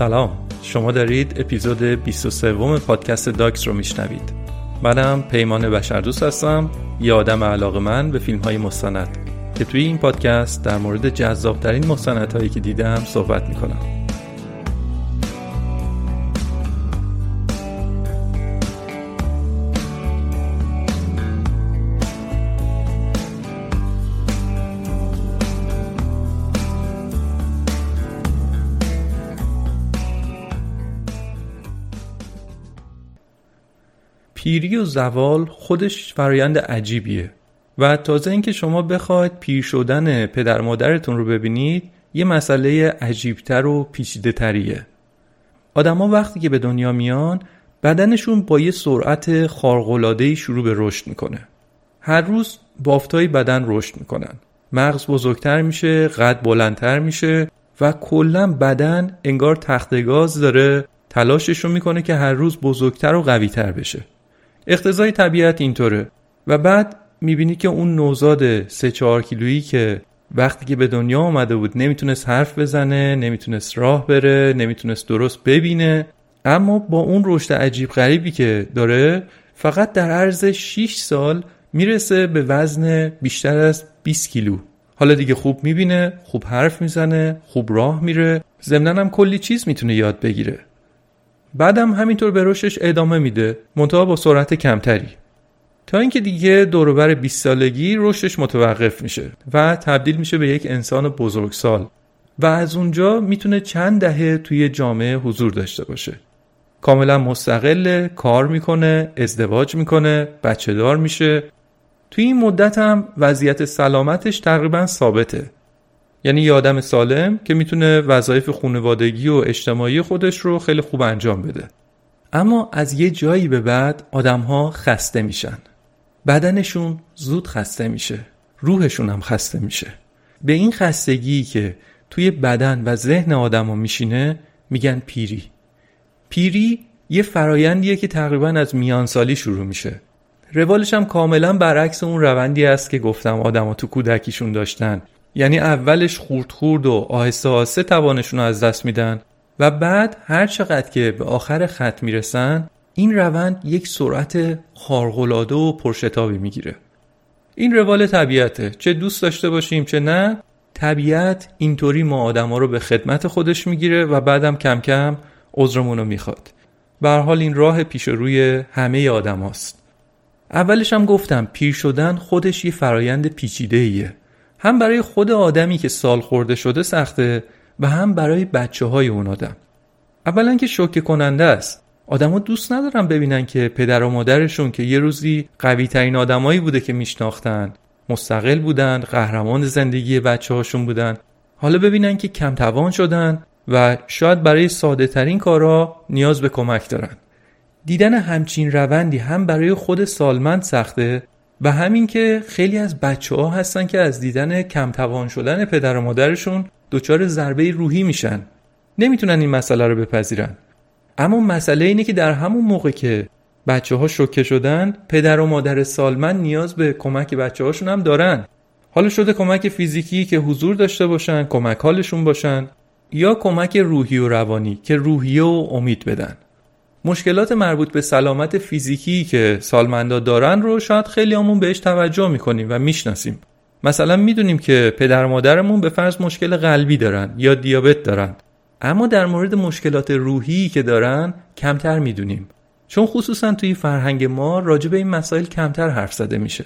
سلام. شما دارید اپیزود 23 پادکست داکس رو میشنوید. منم پیمان بشردوست هستم یه آدم علاقه من به فیلم های مستند که توی این پادکست در مورد جذابترین مستندهایی که دیدم صحبت می‌کنم. پیری و زوال خودش فرایند عجیبیه. و تازه اینکه شما بخواید پیر شدن پدر مادرتون رو ببینید یه مسئله عجیبتر و پیچیده تریه آدما وقتی که به دنیا میان بدنشون با یه سرعت خارق‌العاده‌ای شروع به رشد می‌کنه. هر روز بافتای بدن رشد می‌کنن. مغز بزرگتر میشه قد بلندتر میشه و کلا بدن انگار تخت گاز داره تلاشش رو می‌کنه که هر روز بزرگتر و قویتر بشه. اقتضای طبیعت اینطوره. و بعد می‌بینی که اون نوزاد سه چهار کیلویی که وقتی که به دنیا آمده بود نمی‌تونست حرف بزنه نمی‌تونست راه بره نمی‌تونست درست ببینه. اما با اون رشد عجیب غریبی که داره فقط در عرض 6 سال می‌رسه به وزن بیشتر از 20 کیلو. حالا دیگه خوب می‌بینه خوب حرف می‌زنه خوب راه میره. ضمنا هم کلی چیز می‌تونه یاد بگیره. بعدم همینطور به رشدش ادامه میده منتها با سرعت کمتری. تا اینکه دیگه دوروبر 20 سالگی رشدش متوقف میشه و تبدیل میشه به یک انسان بزرگسال و از اونجا می‌تونه چند دهه توی جامعه حضور داشته باشه. کاملا مستقل کار می‌کنه ازدواج می‌کنه بچه دار میشه. توی این مدت هم وضعیت سلامتش تقریبا ثابته. یعنی یه آدم سالم که می‌تونه وظایف خانوادگی و اجتماعی خودش رو خیلی خوب انجام بده. اما از یه جایی به بعد آدمها خسته میشن. بدنشون زود خسته میشه. روحشون هم خسته میشه. به این خستگی که توی بدن و ذهن آدما میشینه میگن پیری. پیری یه فرایندیه که تقریبا از میانسالی شروع میشه. روالش هم کاملا برعکس اون روندی است که گفتم آدما تو کودکیشون داشتن. یعنی اولش خورد خورد و آهسته آهسته توانشون رو از دست میدن و بعد هر چقدر که به آخر خط می‌رسن این روند یک سرعت خارق‌العاده و پرشتابی می‌گیره. این روال طبیعته. چه دوست داشته باشیم چه نه طبیعت اینطوری ما آدما رو به خدمت خودش می‌گیره و بعدم کم کم عذرمون رو می‌خواد. به حال این راه پیش روی همه آدم هاست. اولش هم گفتم پیر شدن خودش یه فرایند پیچیده ایه هم برای خود آدمی که سال خورده شده سخته و هم برای بچه های اون آدم. اولا که شوکه کننده است. آدما دوست ندارن ببینن که پدر و مادرشون که یه روزی قوی ترین آدمایی بوده که میشناختن. مستقل بودن قهرمان زندگی بچه هاشون بودن. حالا ببینن که کم توان شدن و شاید برای ساده ترین کارا نیاز به کمک دارن. دیدن همچین روندی هم برای خود سالمند سخته؟ و همین که خیلی از بچه ها هستن که از دیدن کم توان شدن پدر و مادرشون دچار ضربه روحی میشن. نمی‌تونن این مسئله رو بپذیرن. اما مسئله اینه که در همون موقع که بچه ها شوکه شدن پدر و مادر سالمند نیاز به کمک بچه هاشون هم دارن. حالا شده کمک فیزیکی که حضور داشته باشن کمک حالشون باشن یا کمک روحی و روانی که روحیه و امید بدن. مشکلات مربوط به سلامت فیزیکی که سالمندا دارن رو شاید خیلی همون بهش توجه می‌کنیم و می‌شناسیم. مثلا می‌دونیم که پدر مادرمون به فرض مشکل قلبی دارن یا دیابت دارن. اما در مورد مشکلات روحی که دارن کمتر می‌دونیم. چون خصوصا توی فرهنگ ما راجع به این مسائل کمتر حرف زده میشه.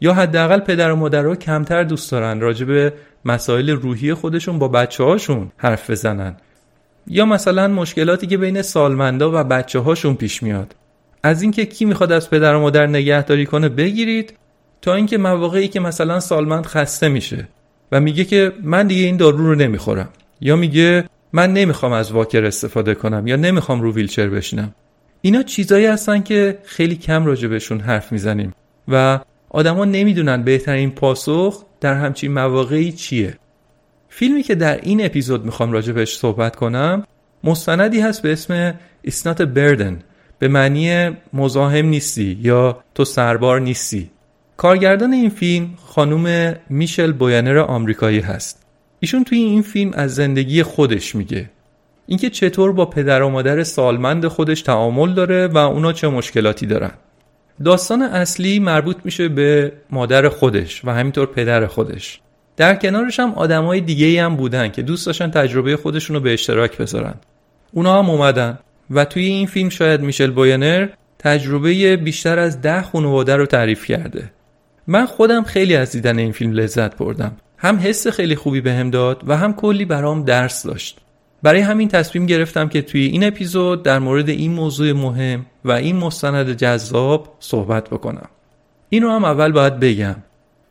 یا حداقل پدر و مادرها کمتر دوست دارن راجع به مسائل روحی خودشون با بچه هاشون حرف بزنن. یا مثلا مشکلاتی که بین سالمندا و بچه هاشون پیش میاد. از اینکه کی می‌خواد از پدر و مادر نگهداری کنه بگیرید تا اینکه مواقعی که مثلا سالمند خسته میشه و میگه که من دیگه این دارو رو نمی‌خورم. یا میگه من نمی‌خوام از واکر استفاده کنم یا نمی‌خوام رو ویلچر بشینم. اینا چیزایی هستن که خیلی کم راجع بهشون حرف می‌زنیم و آدما نمی‌دونن بهترین پاسخ در همچین مواقعی چیه. فیلمی که در این اپیزود می‌خوام راجع بهش صحبت کنم مستندی هست به اسم It's not a burden. به معنی مزاحم نیستی یا تو سربار نیستی. کارگردان این فیلم خانوم میشل بوینر آمریکایی هست. ایشون توی این فیلم از زندگی خودش میگه. اینکه چطور با پدر و مادر سالمند خودش تعامل داره و اونا چه مشکلاتی دارن. داستان اصلی مربوط میشه به مادر خودش و همینطور پدر خودش. در کنارش هم آدمای دیگه هم بودن که دوست داشتن تجربه خودشون به اشتراک بذارن. اونا هم اومدن و توی این فیلم شاید میشل بوینر تجربه بیشتر از ده خانواده رو تعریف کرده. من خودم خیلی از دیدن این فیلم لذت بردم. هم حس خیلی خوبی بهم داد و هم کلی برام درس داشت. برای همین تصمیم گرفتم که توی این اپیزود در مورد این موضوع مهم و این مستند جذاب صحبت بکنم. این رو هم اول باید بگم.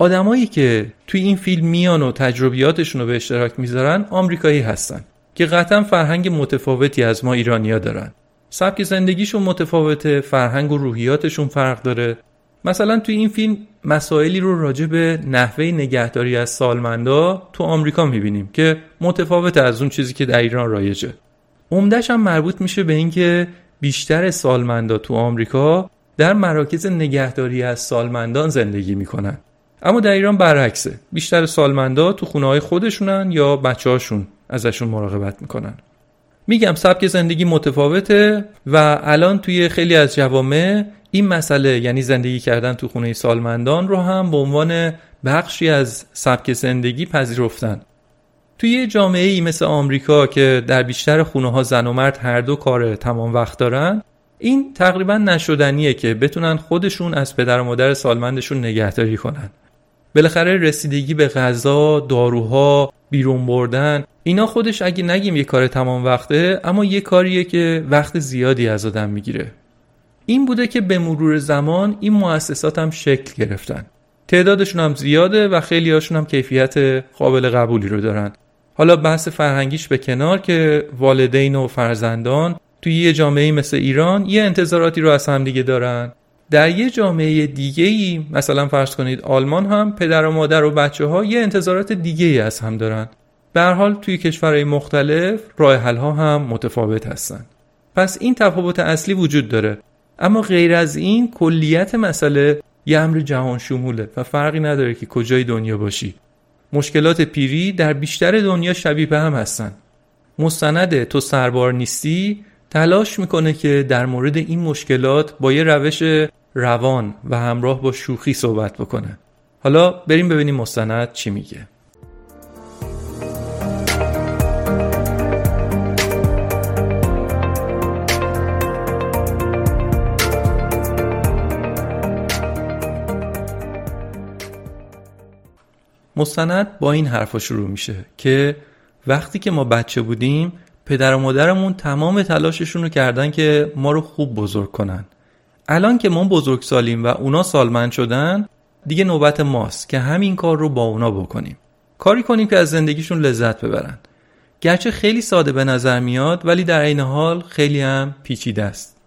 آدمایی که توی این فیلم میان و تجربیاتشون رو به اشتراک می‌ذارن آمریکایی هستن که قطعا فرهنگ متفاوتی از ما ایرانیا دارن. سبک زندگیشون متفاوته فرهنگ و روحیاتشون فرق داره. مثلا توی این فیلم مسائلی رو راجع به نحوه نگهداری از سالمندا تو آمریکا می‌بینیم که متفاوت از اون چیزی که در ایران رایجه. عمدش هم مربوط میشه به اینکه بیشتر سالمندا تو آمریکا در مراکز نگهداری از سالمندان زندگی می‌کنن. اما در ایران برعکسه. بیشتر سالمندا تو خونه های خودشونن یا بچه هاشون ازشون مراقبت می‌کنن. میگم سبک زندگی متفاوته و الان توی خیلی از جوامع این مسئله یعنی زندگی کردن تو خونه سالمندان رو هم به عنوان بخشی از سبک زندگی پذیرفتن. توی جامعه ای مثل آمریکا که در بیشتر خونه ها زن و مرد هر دو کار تمام وقت دارن این تقریبا نشدنیه که بتونن خودشون از پدر و مادر سالمندشون نگهداری کنن. بالاخره رسیدگی به غذا، داروها، بیرون بردن اینا خودش اگه نگیم یه کار تمام وقته اما یه کاریه که وقت زیادی از آدم می‌گیره. این بوده که به مرور زمان این مؤسسات هم شکل گرفتن. تعدادشون هم زیاده و خیلی هاشون هم کیفیت قابل قبولی رو دارن. حالا بحث فرهنگیش به کنار که والدین و فرزندان توی یه جامعه مثل ایران یه انتظاراتی رو از همدیگه دارن. در یه جامعه دیگه ای مثلا فرض کنید آلمان هم پدر و مادر و بچه ها یه انتظارات دیگه ای از هم دارن. به حال توی کشورهای مختلف راه حل ها هم متفاوت هستن. پس این تفاوت اصلی وجود داره. اما غیر از این کلیت مسئله یه امر جهان شموله و فرقی نداره که کجای دنیا باشی. مشکلات پیری در بیشتر دنیا شبیه به هم هستن. مستند تو سربار نیستی تلاش می‌کنه که در مورد این مشکلات با یه روش روان و همراه با شوخی صحبت بکنه. حالا بریم ببینیم مستند چی میگه. مستند با این حرفا شروع میشه که وقتی که ما بچه بودیم پدر و مادرمون تمام تلاششون رو کردن که ما رو خوب بزرگ کنن. الان که ما بزرگ سالیم و اونا سالمند شدن دیگه نوبت ماست که همین کار رو با اونا بکنیم. کاری کنیم که از زندگیشون لذت ببرن. گرچه خیلی ساده به نظر میاد ولی در عین حال خیلی هم پیچیده است.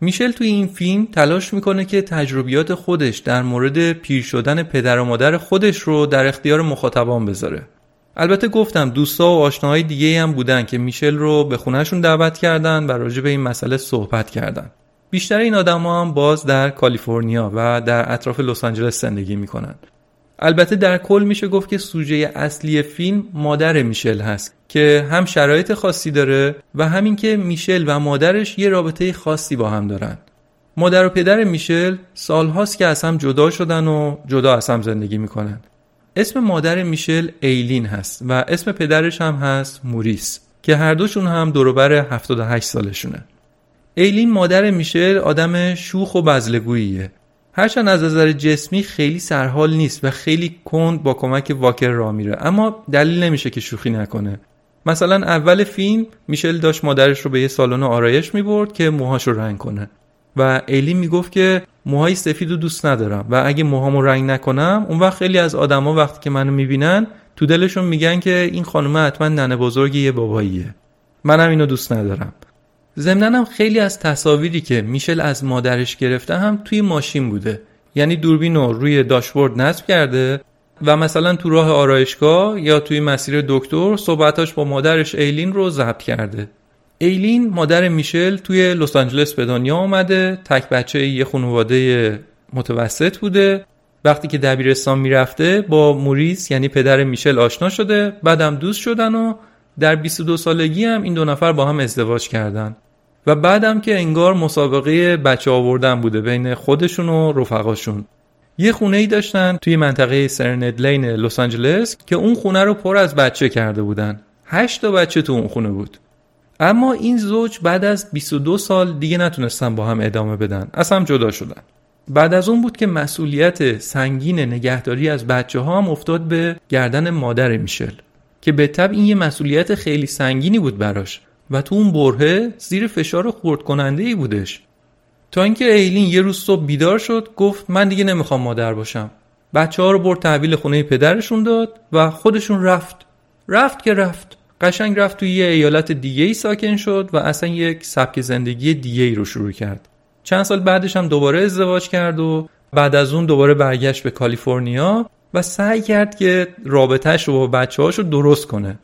میشل توی این فیلم تلاش می‌کنه که تجربیات خودش در مورد پیر شدن پدر و مادر خودش رو در اختیار مخاطبان بذاره. البته گفتم دوستا و آشناهای دیگه هم بودن که میشل رو به خونهشون دعوت کردن و راجع به این مسئله صحبت کردن. بیشتر این آدما هم باز در کالیفرنیا و در اطراف لس آنجلس زندگی می‌کنن. البته در کل میشه گفت که سوژه اصلی فیلم مادر میشل هست که هم شرایط خاصی داره و همین که میشل و مادرش یه رابطه خاصی با هم دارن. مادر و پدر میشل سالهاست که از هم جدا شدن و جدا از هم زندگی می‌کنن. اسم مادر میشل ایلین هست و اسم پدرش هم هست موریس که هر دوشون هم دوروبر 78 سالشونه. ایلین مادر میشل آدم شوخ و بزلگوییه. هرچند از نظر جسمی خیلی سرحال نیست و خیلی کند با کمک واکر را میره اما دلیل نمیشه که شوخی نکنه. مثلا اول فیلم میشل داشت مادرش رو به یه سالن آرایش می‌برد که موهاش رو رنگ کنه. و ایلین می‌گفت که موهای سفید رو دوست ندارم و اگه موهامو رنگ نکنم اون وقت خیلی از آدما وقتی که منو می‌بینن تو دلشون میگن که این خانم حتما ننه بزرگ یه باباییه. منم اینو دوست ندارم. ضمنا هم خیلی از تصاویری که میشل از مادرش گرفته هم توی ماشین بوده. یعنی دوربین رو روی داشبورد نصب کرده و مثلا تو راه آرایشگاه یا توی مسیر دکتر صحبتاش با مادرش ایلین رو ضبط کرده. ایلین مادر میشل توی لس آنجلس به دنیا آمده تک بچه یه خانواده متوسط بوده. وقتی که دبیرستان می‌رفته با موریس یعنی پدر میشل آشنا شده بعدم دوست شدن و در 22 سالگی هم این دو نفر با هم ازدواج کردن. و بعدم که انگار مسابقه بچه آوردن بوده بین خودشون و رفقاشون. یه خونه ای داشتن توی منطقه سرنت لین لس آنجلس که اون خونه رو پر از بچه کرده بودن. هشت تا بچه تو اون خونه بود. اما این زوج بعد از 22 سال دیگه نتونستن با هم ادامه بدن. از هم جدا شدن. بعد از اون بود که مسئولیت سنگین نگهداری از بچه ها هم افتاد به گردن مادر میشل. که به طب این یه مسئولیت خیلی سنگینی بود براش و تو اون برهه زیر فشار خورد کننده ای بودش. تا اینکه ایلین یه روز صبح بیدار شد گفت من دیگه نمی‌خوام مادر باشم. بچه ها رو برد تحویل خونه پدرشون داد و خودشون رفت. رفت که رفت. قشنگ رفت توی یه ایالت دیگه ای ساکن شد و اصلا یک سبک زندگی دیگه ای رو شروع کرد. چند سال بعدش هم دوباره ازدواج کرد و بعد از اون دوباره برگشت به کالیفرنیا و سعی کرد که رابطهش رو با بچه رو درست کنه.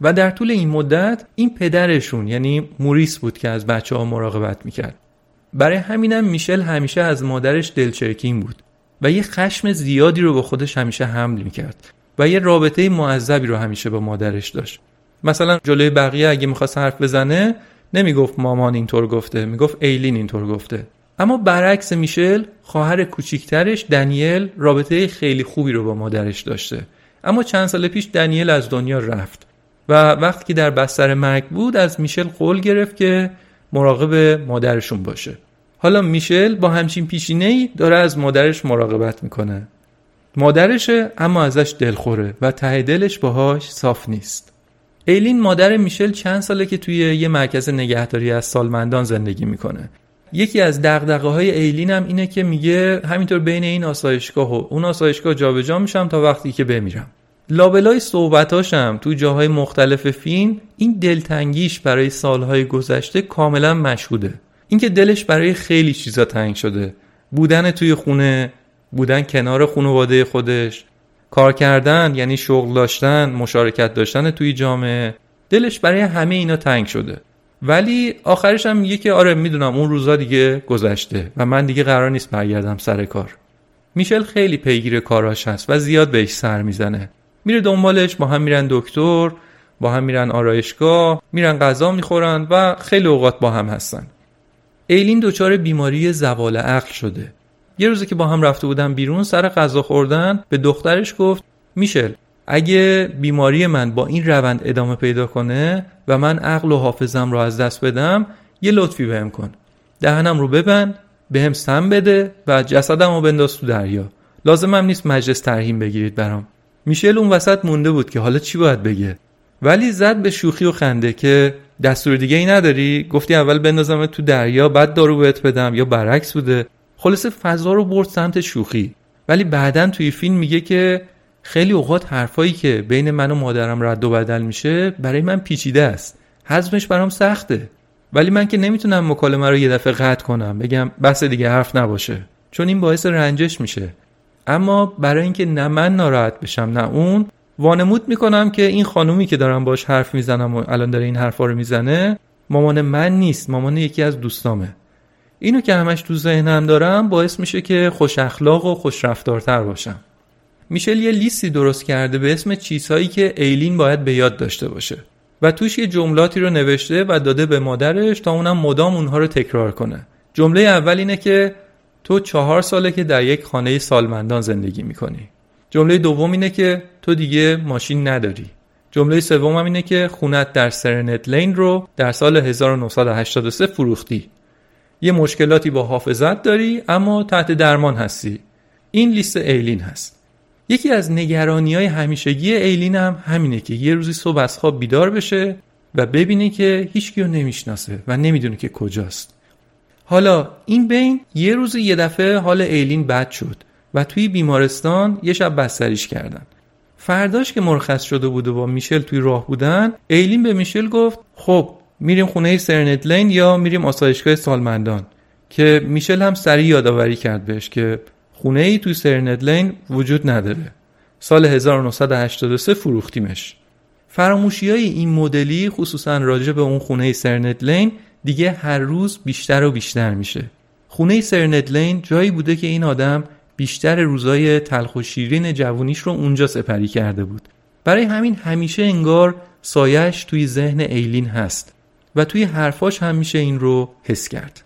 و در طول این مدت این پدرشون یعنی موریس بود که از بچه ها مراقبت می‌کرد. برای همینم میشل همیشه از مادرش دلچرکین بود و یه خشم زیادی رو به خودش همیشه حمل می‌کرد و یه رابطه معذبی رو همیشه با مادرش داشت. مثلا جلوی بقیه اگه می‌خواست حرف بزنه نمی‌گفت مامان اینطور گفته می‌گفت ایلین اینطور گفته. اما برعکس میشل خواهر کوچیکترش دنیل رابطه خیلی خوبی رو با مادرش داشته. اما چند سال پیش دنیل از دنیا رفت و وقتی که در بستر مرگ بود از میشل قول گرفت که مراقب مادرشون باشه. حالا میشل با همچین پیشینه ای داره از مادرش مراقبت می‌کنه. مادرشه اما ازش دلخوره و ته دلش باهاش صاف نیست. ایلین مادر میشل چند ساله که توی یه مرکز نگهداری از سالمندان زندگی می‌کنه. یکی از دغدغه های ایلین هم اینه که میگه همینطور بین این آسایشگاه و اون آسایشگاه جابجا میشم تا وقتی که بمیرم. لابلای صحبتاشم تو جاهای مختلف فیلم این دلتنگیش برای سالهای گذشته کاملا مشهوده. اینکه دلش برای خیلی چیزا تنگ شده. بودن توی خونه بودن کنار خانواده خودش. کار کردن یعنی شغل داشتن مشارکت داشتن توی جامعه. دلش برای همه اینا تنگ شده. ولی آخرش هم میگه که آره می‌دونم اون روزا دیگه گذشته و من دیگه قرار نیست برگردم سر کار. میشل خیلی پیگیر کاراش هست و زیاد بهش سر می‌زنه. میره دنبالش با هم میرن دکتر با هم میرن آرایشگاه میرن غذا می‌خورن و خیلی اوقات با هم هستن. ایلین دچار بیماری زوال عقل شده. یه روزی که با هم رفته بودن بیرون سر غذا خوردن به دخترش گفت میشل اگه بیماری من با این روند ادامه پیدا کنه و من عقل و حافظم رو از دست بدم یه لطفی بهم کن. دهنم رو ببند بهم سم بده و جسدم رو بنداز تو دریا. لازمم نیست مجلس ترهیم بگیرید برام. میشل اون وسط مونده بود که حالا چی باید بگه؟ ولی زد به شوخی و خنده که دستور دیگه ای نداری؟ گفتی اول بندازم تو دریا بعد دارو بهت بدم یا برعکس بوده؟ خلاصه فضا رو برد سمت شوخی. ولی بعدا توی فیلم میگه که خیلی اوقات حرفایی که بین من و مادرم رد و بدل میشه برای من پیچیده است. حزمش برام سخته. ولی من که نمی‌تونم مکالمه رو یه دفعه قطع کنم بگم بس دیگه حرف نباشه. چون این باعث رنجش میشه. اما برای اینکه نه من ناراحت بشم نه اون وانمود می‌کنم که این خانومی که دارم باش حرف می‌زنم و الان داره این حرفا رو می‌زنه مامان من نیست مامان یکی از دوستامه. اینو که همش تو ذهنم دارم باعث میشه که خوش اخلاق و خوش رفتارتر باشم. میشل یه لیستی درست کرده به اسم چیزهایی که ایلین باید به یاد داشته باشه. و توش یه جملاتی رو نوشته و داده به مادرش تا اونم مدام اونها رو تکرار کنه. جمله اول اینه که تو چهار ساله که در یک خانه سالمندان زندگی می‌کنی. جمله دوم اینه که تو دیگه ماشین نداری. جمله سوم هم اینه که خونت در سرنت لین رو در سال 1983 فروختی. یه مشکلاتی با حافظت داری اما تحت درمان هستی. این لیست ایلین هست. یکی از نگرانی های همیشگی ایلین هم همینه که یه روزی صبح از خواب بیدار بشه و ببینه که هیچ رو نمی‌شناسه و نمی‌دونه که کجاست. حالا این بین یه روز یه دفعه حال ایلین بد شد و توی بیمارستان یه شب بستریش کردن. فرداش که مرخص شده بود و با میشل توی راه بودن ایلین به میشل گفت خب میریم خونه سرنت لین یا میریم آسایشگاه سالمندان؟ که میشل هم سریع یادآوری کرد بهش که خونه ای توی سرنت لین وجود نداره. سال 1983 فروختیمش. فراموشی های این مدلی خصوصا راجع به اون خونه سرنت لین دیگه هر روز بیشتر و بیشتر میشه. خونه سرنت لین جایی بوده که این آدم بیشتر روزای تلخ و شیرین جوونیش رو اونجا سپری کرده بود. برای همین همیشه انگار سایش توی ذهن ایلین هست و توی حرفاش هم میشه این رو حس کرد.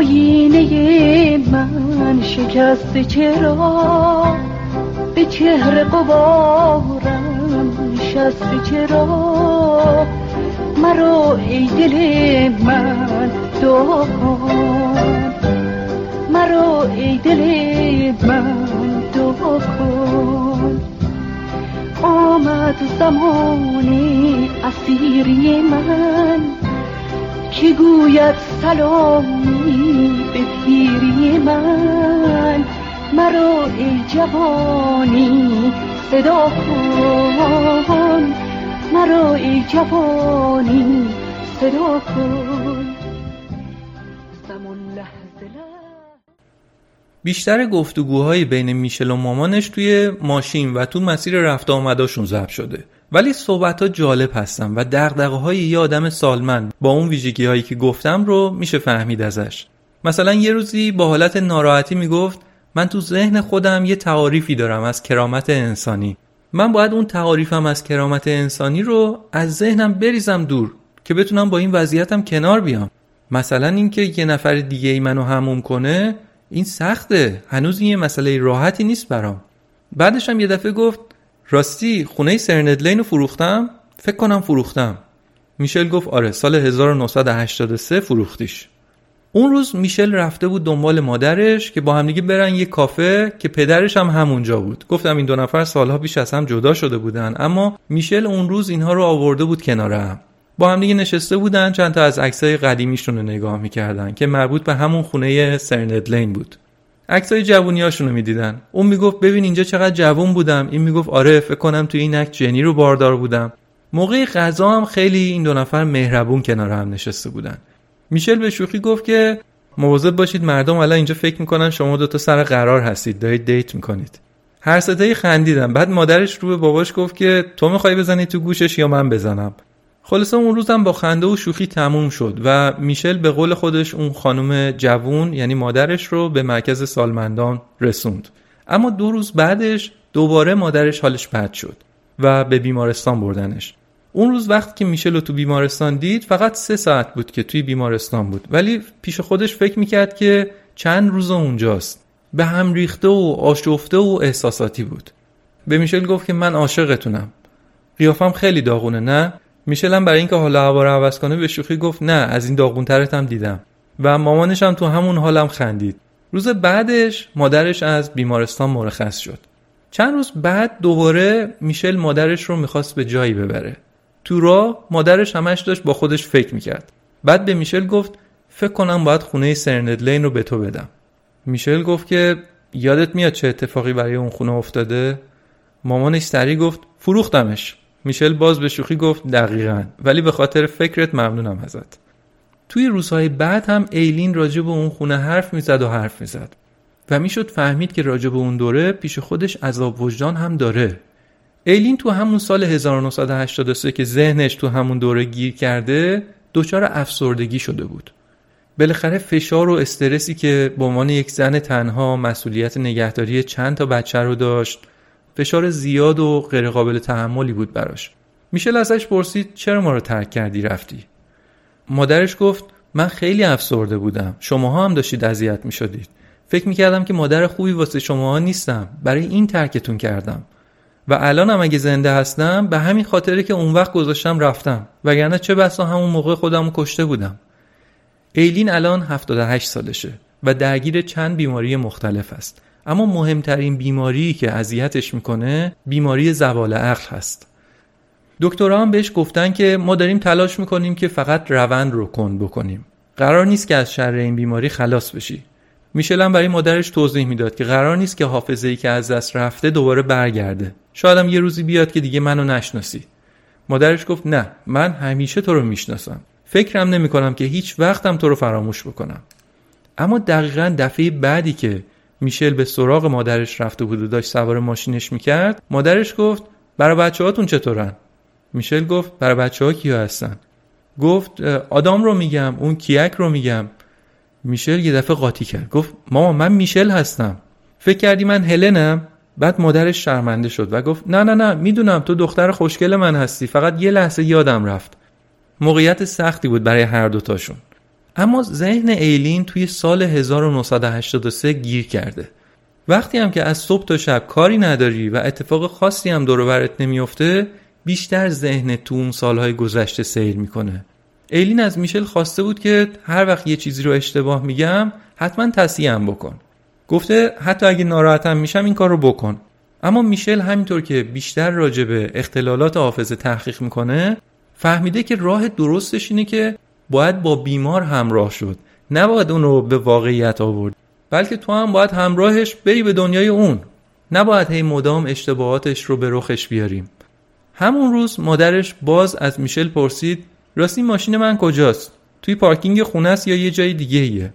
آینه من شکست چرا؟ به چهره قبارم شست چرا؟ مرا ای دل من دعا کن مرا ای دل من دعا کن آمد زمانی اسیری من که گوید سلامی به پیری من. مرا ای جوانی صدا کن. مرا ای جوانی صدا کن. بیشتر گفتگوهای بین میشل و مامانش توی ماشین و تو مسیر رفت آمداشون ضبط شده. ولی صحبت ها جالب هستن و دقدقه های یه آدم سالمند با اون ویژگی هایی که گفتم رو میشه فهمید ازش. مثلا یه روزی با حالت ناراحتی می‌گفت من تو ذهن خودم یه تعاریفی دارم از کرامت انسانی. من باید اون تعاریفم از کرامت انسانی رو از ذهنم بریزم دور که بتونم با این وضعیتم کنار بیام. مثلا اینکه یه نفر دیگه ای منو هموم کنه این سخته. هنوز این یه مسئله راحتی نیست برام. بعدش هم یه دفعه گفت راستی خونه سرندلین رو فروختم؟ فکر کنم فروختم. میشل گفت آره سال 1983 فروختیش. اون روز میشل رفته بود دنبال مادرش که با همدیگه برن یه کافه که پدرش هم همونجا بود. گفتم این دو نفر سالها پیش از هم جدا شده بودن اما میشل اون روز اینها رو آورده بود کنار هم. با نشسته بودن چند تا از عکسای قدیمیشون رو نگاه می‌کردن که مربوط به همون خونه سرنت لین بود. عکسای جوونیاشون رو می‌دیدن. اون می‌گفت ببین اینجا چقدر جوون بودم. این می‌گفت آره فکر کنم تو این عکس جنی رو باردار بودم. موقع غذا هم خیلی این دو نفر مهربون کنار هم نشسته بودن. میشل به شوخی گفت که مواظب باشید مردم الان اینجا فکر می‌کنن شما دوتا سر قرار هستید. دارید دیت می‌کنید. هر ستایی خندیدن. بعد مادرش رو به باباش گفت که تو می‌خوای بزنی تو گوشش یا من بزنم؟ خلاصه اون روزم با خنده و شوخی تموم شد و میشل به قول خودش اون خانم جوون یعنی مادرش رو به مرکز سالمندان رسوند. اما دو روز بعدش دوباره مادرش حالش بد شد و به بیمارستان بردنش. اون روز وقتی که میشل رو تو بیمارستان دید فقط سه ساعت بود که توی بیمارستان بود. ولی پیش خودش فکر می‌کرد که چند روز اونجاست. به هم ریخته و آشفته و احساساتی بود. به میشل گفت که من عاشقتونم. قیافم خیلی داغونه نه؟ میشل هم برای اینکه حال هوا رو عوض کنه به شوخی گفت نه از این داغونترت هم دیدم. و مامانش هم تو همون حالم خندید. روز بعدش مادرش از بیمارستان مرخص شد. چند روز بعد دوباره میشل مادرش رو می‌خواست به جایی ببره. تو راه مادرش همش داشت با خودش فکر می‌کرد. بعد به میشل گفت فکر کنم باید خونه سرند لین رو به تو بدم. میشل گفت که یادت میاد چه اتفاقی برای اون خونه افتاده؟ مامانش سریع گفت فروختمش. میشل باز به شوخی گفت دقیقا ولی به خاطر فکرت ممنونم ازت. توی روزهای بعد هم ایلین راجع به اون خونه حرف می‌زد و حرف می‌زد. و می‌شد فهمید که راجع به اون دوره پیش خودش عذاب وجدان هم داره. ایلین تو همون سال 1983 که ذهنش تو همون دوره گیر کرده دچار افسردگی شده بود. بالاخره فشار و استرسی که به عنوان یک زن تنها مسئولیت نگهداری چند تا بچه رو داشت فشار زیاد و غیرقابل تحملی بود براش. میشل ازش پرسید چرا ما رو ترک کردی رفتی؟ مادرش گفت من خیلی افسرده بودم. شماها هم داشتید اذیت می شدید فکر می کردم که مادر خوبی واسه شماها نیستم. برای این ترکتون کردم. و الانم اگه زنده هستم به همین خاطره که اون وقت گذاشتم رفتم. وگرنه چه بسا همون موقع خودم کشته بودم. ایلین الان 78 سالشه و درگیر چند بیماری مختلف است. اما مهمترین بیماری که اذیتش می‌کنه بیماری زوال عقل هست. دکترها هم بهش گفتن که ما داریم تلاش می‌کنیم که فقط روند رو کن بکنیم. قرار نیست که از شر این بیماری خلاص بشی. میشل برای مادرش توضیح می‌داد که قرار نیست که حافظه ای که از دست رفته دوباره برگرده. شاید یه روزی بیاد که دیگه منو نشناسی. مادرش گفت نه من همیشه تو رو می‌شناسم. فکرم نمی کنم که هیچ وقتم تو رو فراموش بکنم. اما دقیقا دفعه بعدی که میشل به سراغ مادرش رفته بود و داشت سوار ماشینش می‌کرد. مادرش گفت برای بچه هاتون چطورن؟ میشل گفت برای بچه ها کیا هستن؟ گفت آدام رو میگم اون کیک رو میگم. میشل یه دفعه قاطی کرد. گفت ماما من میشل هستم. فکر کردی من هلنم؟ بعد مادرش شرمنده شد و گفت نه نه نه می‌دونم تو دختر خوشگل من هستی فقط یه لحظه یادم رفت. موقعیت سختی بود برای هر دوتاشون. اما ذهن ایلین توی سال 1983 گیر کرده. وقتی هم که از صبح تا شب کاری نداری و اتفاق خاصی هم دور برت نمیافته بیشتر ذهن تو اون سالهای گذشته سیر می‌کنه. ایلین از میشل خواسته بود که هر وقت یه چیزی رو اشتباه میگم حتما تصحیحم بکن. گفته حتی اگه ناراحتم میشم این کار رو بکن. اما میشل همینطور که بیشتر راجع به اختلالات حافظه تحقیق می‌کنه فهمیده که راه درستش اینه که باید با بیمار همراه شد. نباید اون رو به واقعیت آورد. بلکه تو هم باید همراهش بری به دنیای اون. نباید هی مدام اشتباهاتش رو به رخش بیاریم. همون روز مادرش باز از میشل پرسید راستی ماشین من کجاست؟ توی پارکینگ خونه است یا یه جای دیگه ایه?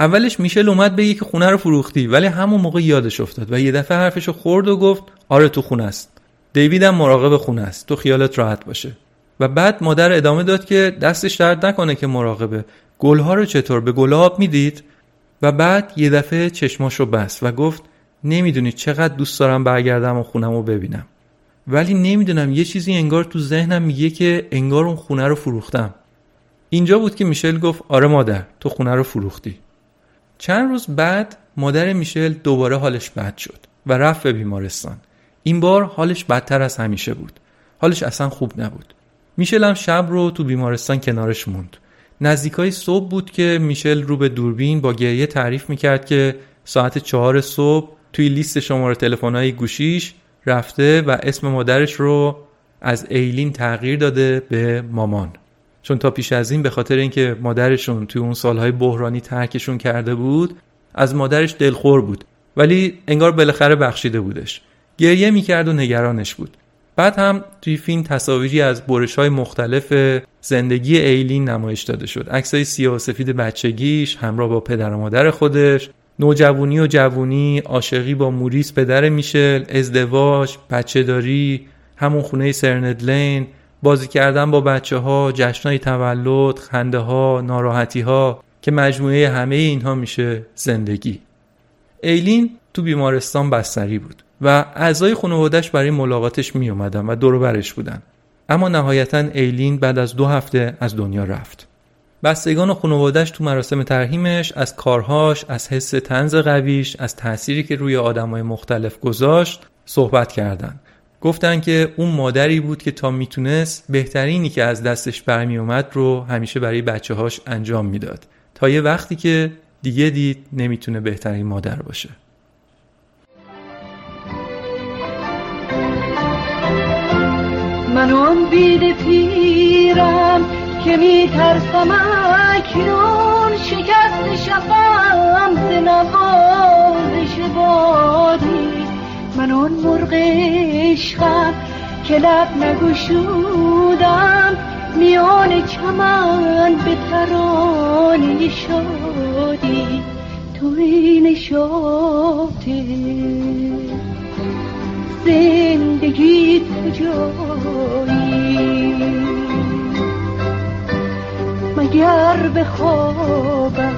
اولش میشل اومد بگه که خونه رو فروختی ولی همون موقع یادش افتاد و یه دفعه حرفشو خورد و گفت آره تو خونه است. دیویدم مراقب خونه است. تو خیالت راحت باشه. و بعد مادر ادامه داد که دستش درد نکنه که مراقبه. گلها رو چطور به گل آب می‌دید؟ و بعد یه دفعه چشماشو بست و گفت نمی‌دونی چقدر دوست دارم برگردم و خونم رو ببینم. ولی نمی‌دونم یه چیزی انگار تو ذهنم میگه که انگار اون خونه رو فروختم. اینجا بود که میشل گفت آره مادر تو خونه رو فروختی. چند روز بعد مادر میشل دوباره حالش بد شد و رفت به بیمارستان. این بار حالش بدتر از همیشه بود. حالش اصلا خوب نبود. میشل هم شب رو تو بیمارستان کنارش موند. نزدیکای صبح بود که میشل رو به دوربین با گریه تعریف می‌کرد که ساعت چهار صبح توی لیست شماره تلفن‌های گوشیش رفته و اسم مادرش رو از ایلین تغییر داده به مامان. چون تا پیش از این به خاطر اینکه مادرشون توی اون سالهای بحرانی ترکشون کرده بود از مادرش دلخور بود. ولی انگار بالاخره بخشیده بودش. گریه می‌کرد و نگرانش بود. بعد هم توی فیلم تصاویری از برش های مختلف زندگی ایلین نمایش داده شد. عکسای سیاه و سفید بچگیش همراه با پدر و مادر خودش نوجوانی و جوونی عاشقی با موریس پدر میشل ازدواج بچه داری همون خونه سرند لین بازی کردن با بچه ها جشنهای تولد خنده ها ناراحتی ها که مجموعه همه اینها میشه زندگی. ایلین تو بیمارستان بستری بود. و اعضای خانوادش برای ملاقاتش می اومدن و دور برش بودن. اما نهایتا ایلین بعد از دو هفته از دنیا رفت. بستگان و خانوادش تو مراسم ترهیمش از کارهاش از حس تنز قویش از تأثیری که روی آدمای مختلف گذاشت صحبت کردند. گفتن که اون مادری بود که تا می‌تونست بهترینی که از دستش برمی اومد رو همیشه برای بچه هاش انجام می‌داد. تا یه وقتی که دیگه دید نمی‌تونه بهترین مادر باشه. من اون بید پیرم که میترسم اکنون شکست شفم ز نوازش من اون مرغ عشقم که لب نگشودم میان چمن به ترانه شادی. تو این زندگی کجایی مگر به خوابم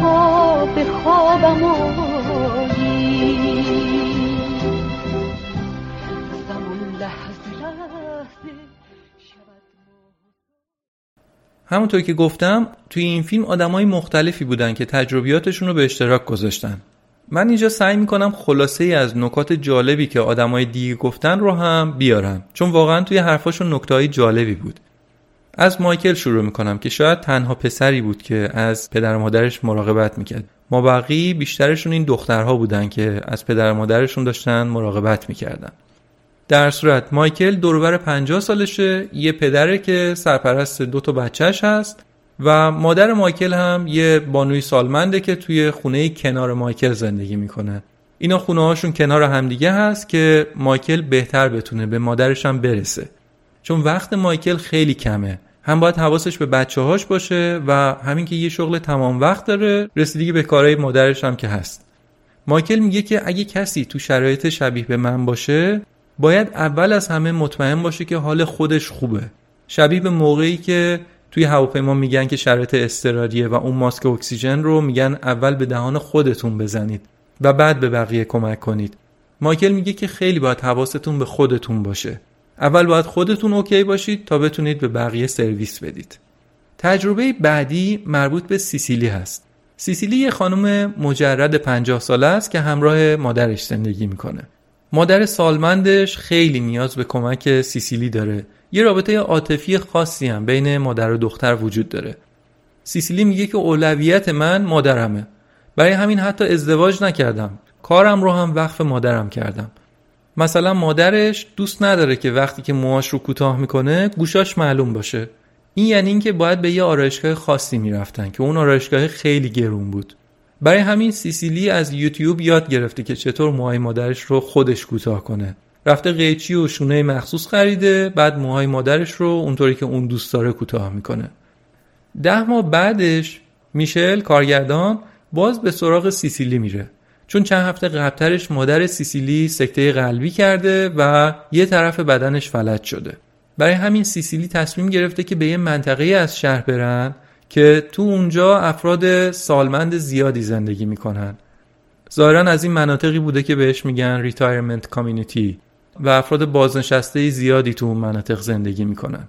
تا به خوابم همونطور که گفتم توی این فیلم آدمای مختلفی بودن که تجربیاتشون رو به اشتراک گذاشتن. من اینجا سعی می‌کنم خلاصه ای از نکات جالبی که آدمای دیگه گفتن رو هم بیارم. چون واقعا توی حرفاشون نکته جالبی بود. از مایکل شروع می‌کنم که شاید تنها پسری بود که از پدر و مادرش مراقبت می‌کرد. ما بقی بیشترشون این دخترها بودن که از پدر و مادرشون داشتن مراقبت می‌کردن. در صورت مایکل دوربر 50 سالشه یه پدره که سرپرست دو تا بچهش هست. و مادر مایکل هم یه بانوی سالمنده که توی خونه کنار مایکل زندگی می‌کنه. اینا خونه هاشون کنار همدیگه هست که مایکل بهتر بتونه به مادرش هم برسه. چون وقت مایکل خیلی کمه. هم باید حواسش به بچه هاش باشه و همین که یه شغل تمام وقت داره رسیدگی به کارهای مادرش هم که هست. مایکل میگه که اگه کسی تو شرایط شبیه به من باشه باید اول از همه مطمئن باشه که حال خودش خوبه. شبیه به موقعی که توی هواپیما میگن که شرایط اضطراریه و اون ماسک اکسیژن رو میگن اول به دهان خودتون بزنید و بعد به بقیه کمک کنید. مایکل میگه که خیلی باید حواستون به خودتون باشه. اول باید خودتون OK باشید تا بتونید به بقیه سرویس بدید. تجربه بعدی مربوط به سیسیلی هست. سیسیلی یه خانم مجرد 50 ساله است که همراه مادرش زندگی می‌کنه. مادر سالمندش خیلی نیاز به کمک سیسیلی داره. یه رابطه عاطفی خاصی هم بین مادر و دختر وجود داره. سیسیلی میگه که اولویت من مادرمه. برای همین حتی ازدواج نکردم. کارم رو هم وقف مادرم کردم. مثلا مادرش دوست نداره که وقتی که موهاش رو کوتاه می‌کنه گوشاش معلوم باشه. این یعنی اینکه باید به یه آرایشگاه خاصی می‌رفتن که اون آرایشگاه خیلی گرون بود. برای همین سیسیلی از یوتیوب یاد گرفته که چطور موهای مادرش رو خودش کوتاه کنه. رفته قیچی و شونه مخصوص خریده بعد موهای مادرش رو اونطوری که اون دوست داره کوتاه می‌کنه. ده ماه بعدش میشل کارگردان باز به سراغ سیسیلی میره. چون چند هفته قبلترش مادر سیسیلی سکته قلبی کرده و یه طرف بدنش فلج شده. برای همین سیسیلی تصمیم گرفته که به یه منطقه از شهر برن که تو اونجا افراد سالمند زیادی زندگی می‌کنن. ظاهرا از این مناطقی بوده که بهش میگن retirement community و افراد بازنشسته زیادی تو اون مناطق زندگی می‌کنن.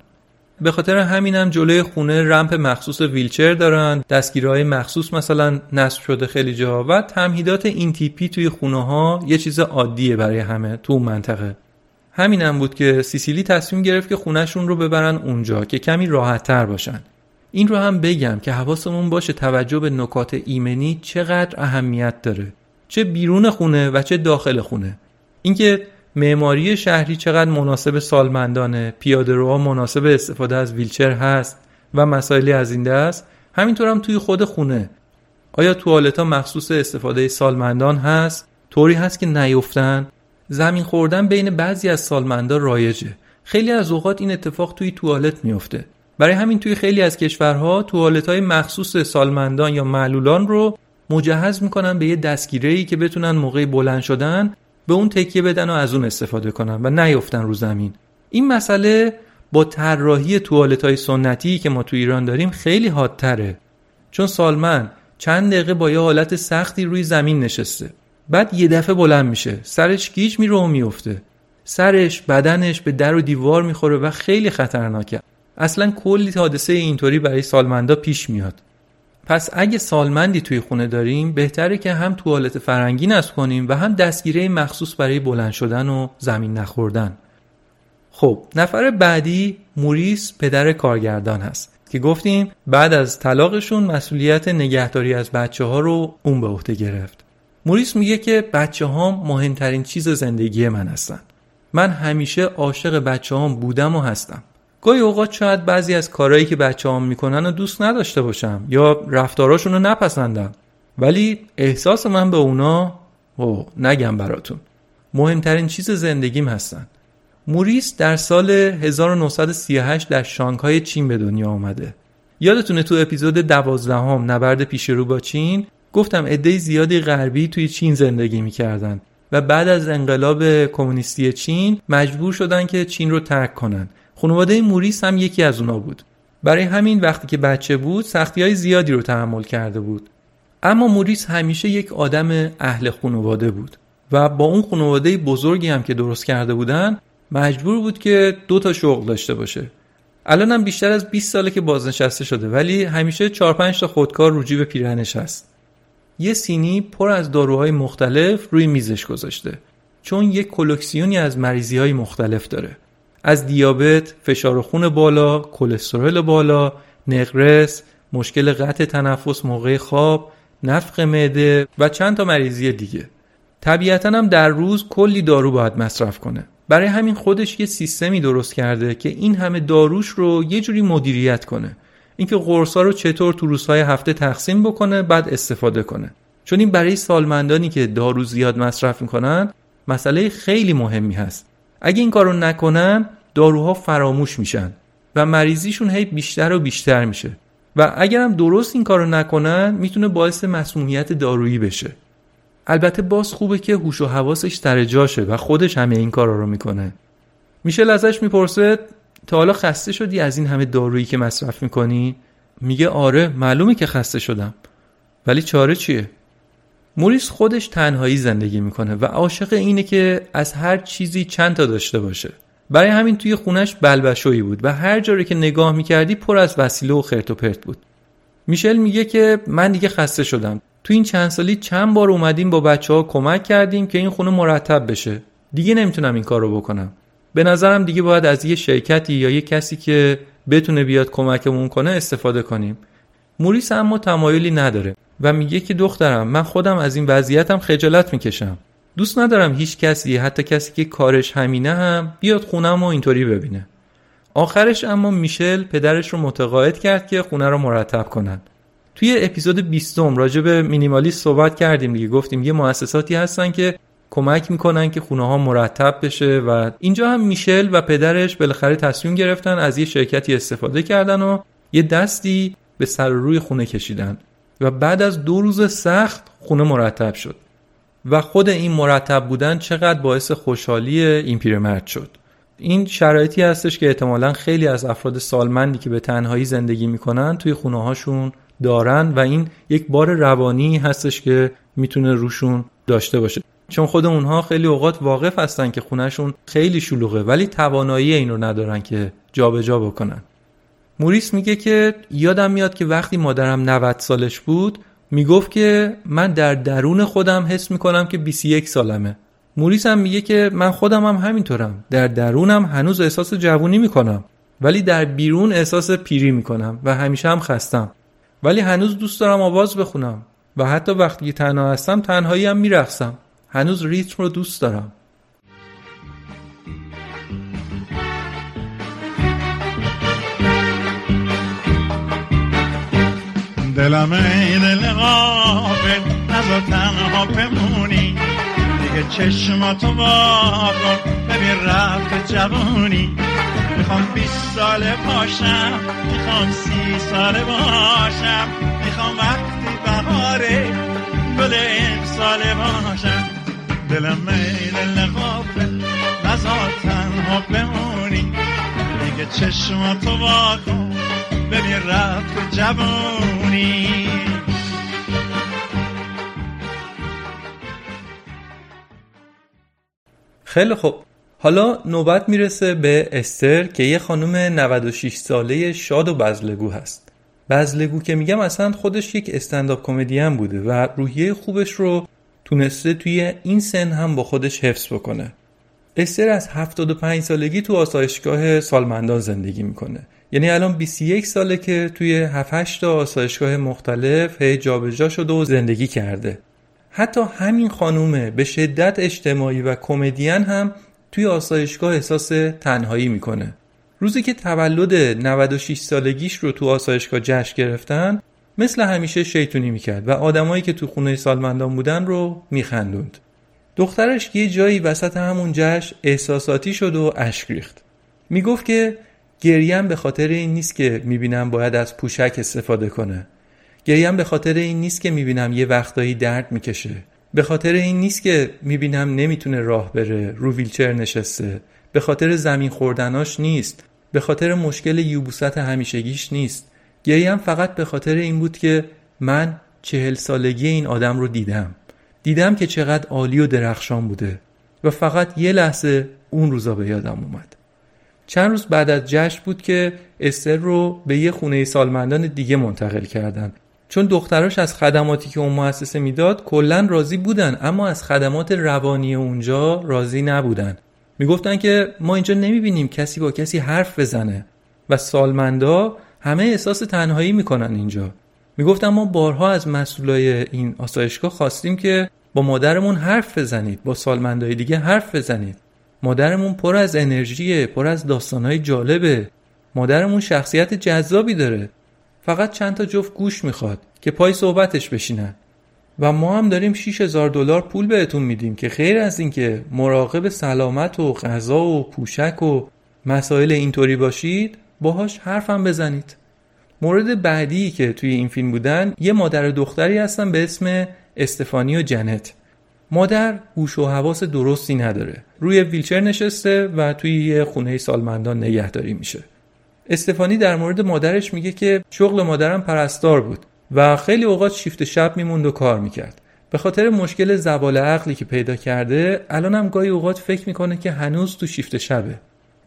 به خاطر همینم جلوی خونه رمپ مخصوص ویلچر دارن دستگیرهای مخصوص مثلا نصب شده خیلی جا و تمهیدات این تیپی توی خونه ها یه چیز عادیه برای همه تو اون منطقه. همینم بود که سیسیلی تصمیم گرفت که خونه‌شون رو ببرن اونجا که کمی راحت تر باشن. این رو هم بگم که حواسمون باشه توجه به نکات ایمنی چقدر اهمیت داره. چه بیرون خونه و چه داخل خونه. اینکه معماری شهری چقدر مناسب سالمندانه. پیاده روها مناسب استفاده از ویلچر هست و مسائلی از این دست همینطور هم توی خود خونه. آیا توالت ها مخصوص استفاده سالمندان هست؟ طوری هست که نیفتن؟ زمین خوردن بین بعضی از سالمندان رایجه. خیلی از اوقات این اتفاق توی توالت میفته. برای همین توی خیلی از کشورها توالت های مخصوص سالمندان یا معلولان رو مجهز می‌کنن به یه دستگیره که بتونن موقع بلند شدن به اون تکیه بدن و از اون استفاده کنن و نیفتن رو زمین. این مسئله با طراحی توالت های سنتی که ما تو ایران داریم خیلی حادتره. چون سالمن چند دقیقه با یه حالت سختی روی زمین نشسته. بعد یه دفعه بلند میشه. سرش گیج میره و میفته. سرش بدنش به در و دیوار می‌خوره و خیلی خطرناکه. اصلا کلی حادثه اینطوری برای سالمندا پیش میاد. پس اگه سالمندی توی خونه داریم بهتره که هم توالت فرنگی نصب کنیم و هم دستگیره مخصوص برای بلند شدن و زمین نخوردن. خب نفر بعدی موریس پدر کارگردان هست که گفتیم بعد از طلاقشون مسئولیت نگهداری از بچه ها رو اون به عهده گرفت. موریس میگه که بچه ها مهمترین چیز زندگی من هستن. من همیشه عاشق بچه هم بودم و هستم. گاهی اوقات شاید بعضی از کارهایی که بچه هم می‌کنن و دوست نداشته باشم یا رفتاراشون رو نپسندم. ولی احساس من به اونا او نگم براتون. مهمترین چیز زندگیم هستن. موریس در سال 1938 در شانگهای چین به دنیا آمده. یادتونه تو اپیزود دوازدهم نبرد پیش رو با چین گفتم عده زیادی غربی توی چین زندگی می‌کردن و بعد از انقلاب کمونیستی چین مجبور شدن که چین رو ترک کنن. خانواده موریس هم یکی از اونا بود. برای همین وقتی که بچه بود سختی های زیادی رو تحمل کرده بود. اما موریس همیشه یک آدم اهل خانواده بود و با اون خانواده بزرگی هم که درست کرده بودن مجبور بود که دو تا شغل داشته باشه. الان هم بیشتر از 20 ساله که بازنشسته شده ولی همیشه 4 5 تا خودکار رو جیب پیرهنش هست. یه سینی پر از داروهای مختلف روی میزش گذاشته چون یک کلکسیونی از مریضی مختلف داره. از دیابت، فشار خون بالا، کلسترول بالا، نقرس، مشکل قطع تنفس موقع خواب، نفق معده و چند تا مریضی دیگه. طبیعتا هم در روز کلی دارو باید مصرف کنه. برای همین خودش یه سیستمی درست کرده که این همه داروش رو یه جوری مدیریت کنه. اینکه قرصا رو چطور تو روزهای هفته تقسیم بکنه بعد استفاده کنه. چون این برای سالمندانی که دارو زیاد مصرف می‌کنن مسئله خیلی مهمی هست. اگه این کارو نکنن داروها فراموش میشن و مریضیشون هی بیشتر و بیشتر میشه. و اگرم درست این کارو نکنن می‌تونه باعث مسمومیت دارویی بشه. البته باز خوبه که هوش و حواسش سر جاشه و خودش همه این کارا رو می‌کنه. میشل ازش می‌پرسه تا حالا خسته شدی از این همه دارویی که مصرف می‌کنی؟ میگه آره معلومه که خسته شدم. ولی چاره چیه؟ موریس خودش تنهایی زندگی می‌کنه و عاشق اینه که از هر چیزی چند تا داشته باشه. برای همین توی خونش بلبشویی بود و هر جایی که نگاه می‌کردی پر از وسیله و خرت و پرت بود. میشل میگه که من دیگه خسته شدم. تو این چند سالی چند بار اومدیم با بچه ها کمک کردیم که این خونه مرتب بشه. دیگه نمی‌تونم این کار رو بکنم. به نظرم دیگه باید از یه شرکتی یا یه کسی که بتونه بیاد کمکمون کنه استفاده کنیم. موریس اما تمایلی نداره و میگه که دخترم من خودم از این وضعیتم خجالت می‌کشم. دوست ندارم هیچ کسی حتی کسی که کارش همینه هم بیاد خونم و اینطوری ببینه. آخرش اما میشل پدرش رو متقاعد کرد که خونه رو مرتب کنن. توی اپیزود 20 راجع به مینیمالیست صحبت کردیم دیگه. گفتیم یه مؤسساتی هستن که کمک می‌کنن که خونه ها مرتب بشه و اینجا هم میشل و پدرش بالاخره تصمیم گرفتن از یه شرکتی استفاده کردن و یه دستی به سر روی خونه کشیدن و بعد از دو روز سخت خونه مرتب شد و خود این مرتب بودن چقدر باعث خوشحالی این پیرمرد شد. این شرایطی هستش که احتمالا خیلی از افراد سالمندی که به تنهایی زندگی می‌کنن توی خونه هاشون دارن و این یک بار روانی هستش که می‌تونه روشون داشته باشه. چون خود اونها خیلی اوقات واقف هستن که خونهشون خیلی شلوغه ولی توانایی این رو ندارن که جابجا جا بکنن. موریس میگه که یادم میاد که وقتی مادرم 90 سالش بود می‌گفت که من در درون خودم حس می‌کنم که 21 سالمه. موریس هم میگه که من خودم هم همینطورم. در درونم هنوز احساس جوونی می‌کنم ولی در بیرون احساس پیری می‌کنم و همیشه هم خستم. ولی هنوز دوست دارم آواز بخونم و حتی وقتی تنها هستم تنهایی هم میرخصم هنوز ریتم رو دوست دارم. دلم ای دل غافل نزا تنها بمونی دیگه چشماتو واکن ببین رفت جوونی. می‌خوام بیست ساله باشم می‌خوام سی ساله باشم می‌خوام وقتی بهاره گل ساله باشم. دلم ای دل غافل نزا تنها بمونی دیگه چشماتو واکن ببین رفت جوونی خیلی خوب. حالا نوبت می‌رسه به استر که یه خانم 96 ساله شاد و بزلگو هست. بزلگو که میگم اصلا خودش یک استنداپ کمدین بوده و روحیه خوبش رو تونسته توی این سن هم با خودش حفظ بکنه. استر از 75 سالگی تو آسایشگاه سالمندان زندگی می‌کنه. یعنی الان 21 ساله که توی 7 تا آسایشگاه مختلف هی جابجا شده و زندگی کرده. حتی همین خانومه به شدت اجتماعی و کمدین هم توی آسایشگاه احساس تنهایی می‌کنه. روزی که تولد 96 سالگیش رو تو آسایشگاه جشن گرفتن مثل همیشه شیطونی می‌کرد و آدمایی که تو خونه سالمندان بودن رو میخندوند. دخترش یه جایی وسط همون جشن احساساتی شد و اشک ریخت. می‌گفت که گریم به خاطر این نیست که می‌بینم باید از پوشک استفاده کنه. گریم به خاطر این نیست که می‌بینم یه وقتایی درد می‌کشه. به خاطر این نیست که می‌بینم نمی‌تونه راه بره رو ویلچر نشسته. به خاطر زمین خوردناش نیست. به خاطر مشکل یوبوست همیشگیش نیست. گریم فقط به خاطر این بود که من چهل سالگی این آدم رو دیدم. دیدم که چقدر عالی و درخشان بوده. و فقط یه لحظه اون روزا به یادم اومد. چند روز بعد از جشن بود که استر رو به یه خونه سالمندان دیگه منتقل کردن. چون دختراش از خدماتی که اون مؤسسه می‌داد کلا راضی بودن اما از خدمات روانی اونجا راضی نبودن. می‌گفتن که ما اینجا نمی‌بینیم کسی با کسی حرف بزنه و سالمندا همه احساس تنهایی می‌کنن اینجا. می‌گفتن ما بارها از مسئولای این آسایشگاه خواستیم که با مادرمون حرف بزنید با سالمندای دیگه حرف بزنید. مادرمون پر از انرژیه پر از داستانهای جالبه. مادرمون شخصیت جذابی داره. فقط چند تا جفت گوش می‌خواد که پای صحبتش بشینن. و ما هم داریم 6000 دلار پول بهتون میدیم که خیر از اینکه مراقب سلامت و غذا و پوشک و مسائل اینطوری باشید باهاش حرفم بزنید. مورد بعدی که توی این فیلم بودن یه مادر دختری هستن به اسم استفانی و جنت. مادر هوش و حواس درستی نداره. روی ویلچر نشسته و توی یه خونه سالمندان نگهداری میشه. استفانی در مورد مادرش میگه که شغل مادرم پرستار بود و خیلی اوقات شیفت شب میموند و کار می‌کرد. به خاطر مشکل زوال عقلی که پیدا کرده الانم گاهی اوقات فکر می‌کنه که هنوز تو شیفت شبه.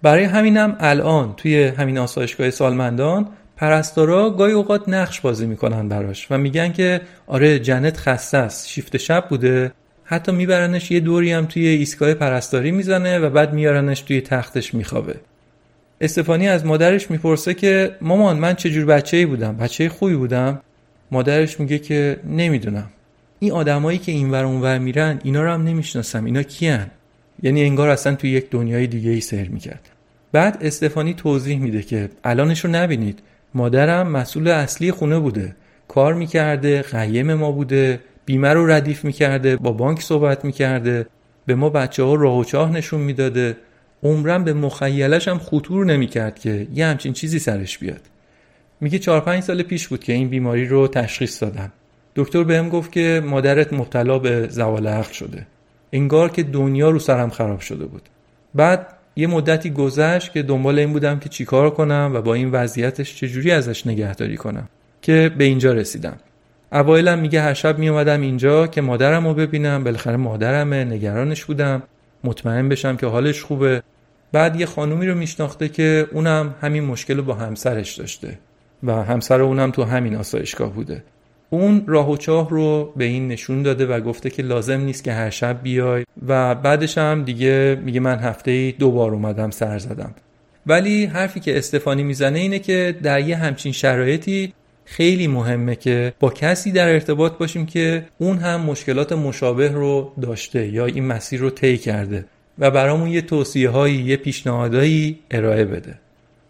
برای همینم الان توی همین آسایشگاه سالمندان پرستارا گاهی اوقات نقش بازی می‌کنن براش و میگن که آره جنت خسته است شیفت شب بوده. حتی میبرنش یه دوری هم توی ایستگاه پرستاری می‌زنه و بعد میارنش توی تختش میخوابه. استفانی از مادرش می‌پرسه که مامان من چجور بچه ای بودم؟ بچه خوبی بودم؟ مادرش میگه که نمی‌دونم. این آدمایی که اینور اونور میرن اینا رو هم نمی‌شناسم. اینا کیان؟ یعنی انگار اصلا توی یک دنیای دیگه ای سر می‌کرد. بعد استفانی توضیح میده که الانش رو نبینید. مادرم مسئول اصلی خونه بوده. کار می‌کرده قیم ما بوده. بیمه رو ردیف می‌کرده با بانک صحبت می‌کرده به ما بچه ها راه و چاه نشون می‌داده. عمرم به مخیلش هم خطور نمی‌کرد که یه همچین چیزی سرش بیاد. میگه چهار پنج سال پیش بود که این بیماری رو تشخیص دادم. دکتر بهم گفت که مادرت مبتلا به زوال عقل شده. انگار که دنیا رو سرم خراب شده بود. بعد یه مدتی گذشت که دنبال این بودم که چیکار کنم و با این وضعیتش چجوری ازش نگهداری کنم. که به اینجا رسیدم. اوایلم میگه هر شب میومدم اینجا که مادرم رو ببینم. بالاخره مادرمه نگرانش بودم. مطمئن بشم که حالش خوبه. بعد یه خانومی رو میشناخته که اونم همین مشکل رو با همسرش داشته و همسر اونم تو همین آسایشگاه بوده. اون راه و چاه رو به این نشون داده و گفته که لازم نیست که هر شب بیای و بعدش هم دیگه میگه من هفته ای دو بار اومدم سر زدم. ولی حرفی که استفانی می‌زنه اینه که در یه همچین شرایطی خیلی مهمه که با کسی در ارتباط باشیم که اون هم مشکلات مشابه رو داشته یا این مسیر رو طی کرده و برامون یه توصیه هایی یه پیشنهادهایی ارائه بده.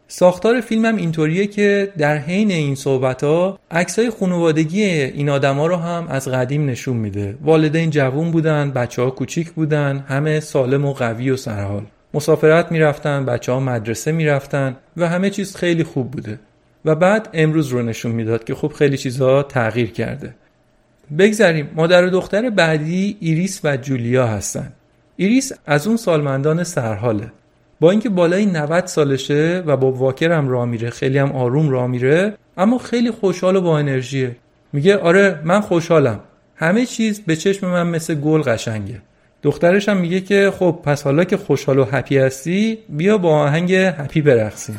ساختار فیلم هم اینطوریه که در حین این صحبت ها عکسای خانوادگی این آدما رو هم از قدیم نشون میده. والدین جوون بودن بچه ها کوچیک بودن همه سالم و قوی و سرحال. مسافرت می‌رفتن بچه ها مدرسه می‌رفتن و همه چیز خیلی خوب بوده. و بعد امروز رو نشون می‌داد که خب خیلی چیزها تغییر کرده. بگذریم. مادر و دختر بعدی ایریس و جولیا هستن. ایریس از اون سالمندان سرحاله. با اینکه بالای 90 سالشه و با واکر هم راه میره خیلی هم آروم راه میره اما خیلی خوشحال و با انرژیه. میگه آره من خوشحالم. همه چیز به چشم من مثل گل قشنگه. دخترش هم میگه که خب پس حالا که خوشحال و happy هستی بیا با آهنگ Happy برقصیم.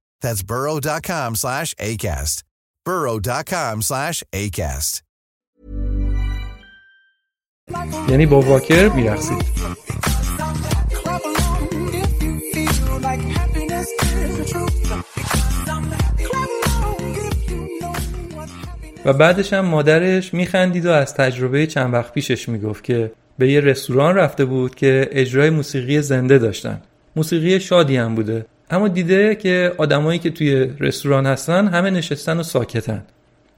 That's burrow.com slash ACAST. burrow.com slash ACAST. یعنی با واکر میرقصید و بعدش هم مادرش میخندید و از تجربه چند وقت پیشش می‌گفت که به یه رستوران رفته بود که اجرای موسیقی زنده داشتن موسیقی شادی هم بوده اما دیده که آدمایی که توی رستوران هستن همه نشستن و ساکتن.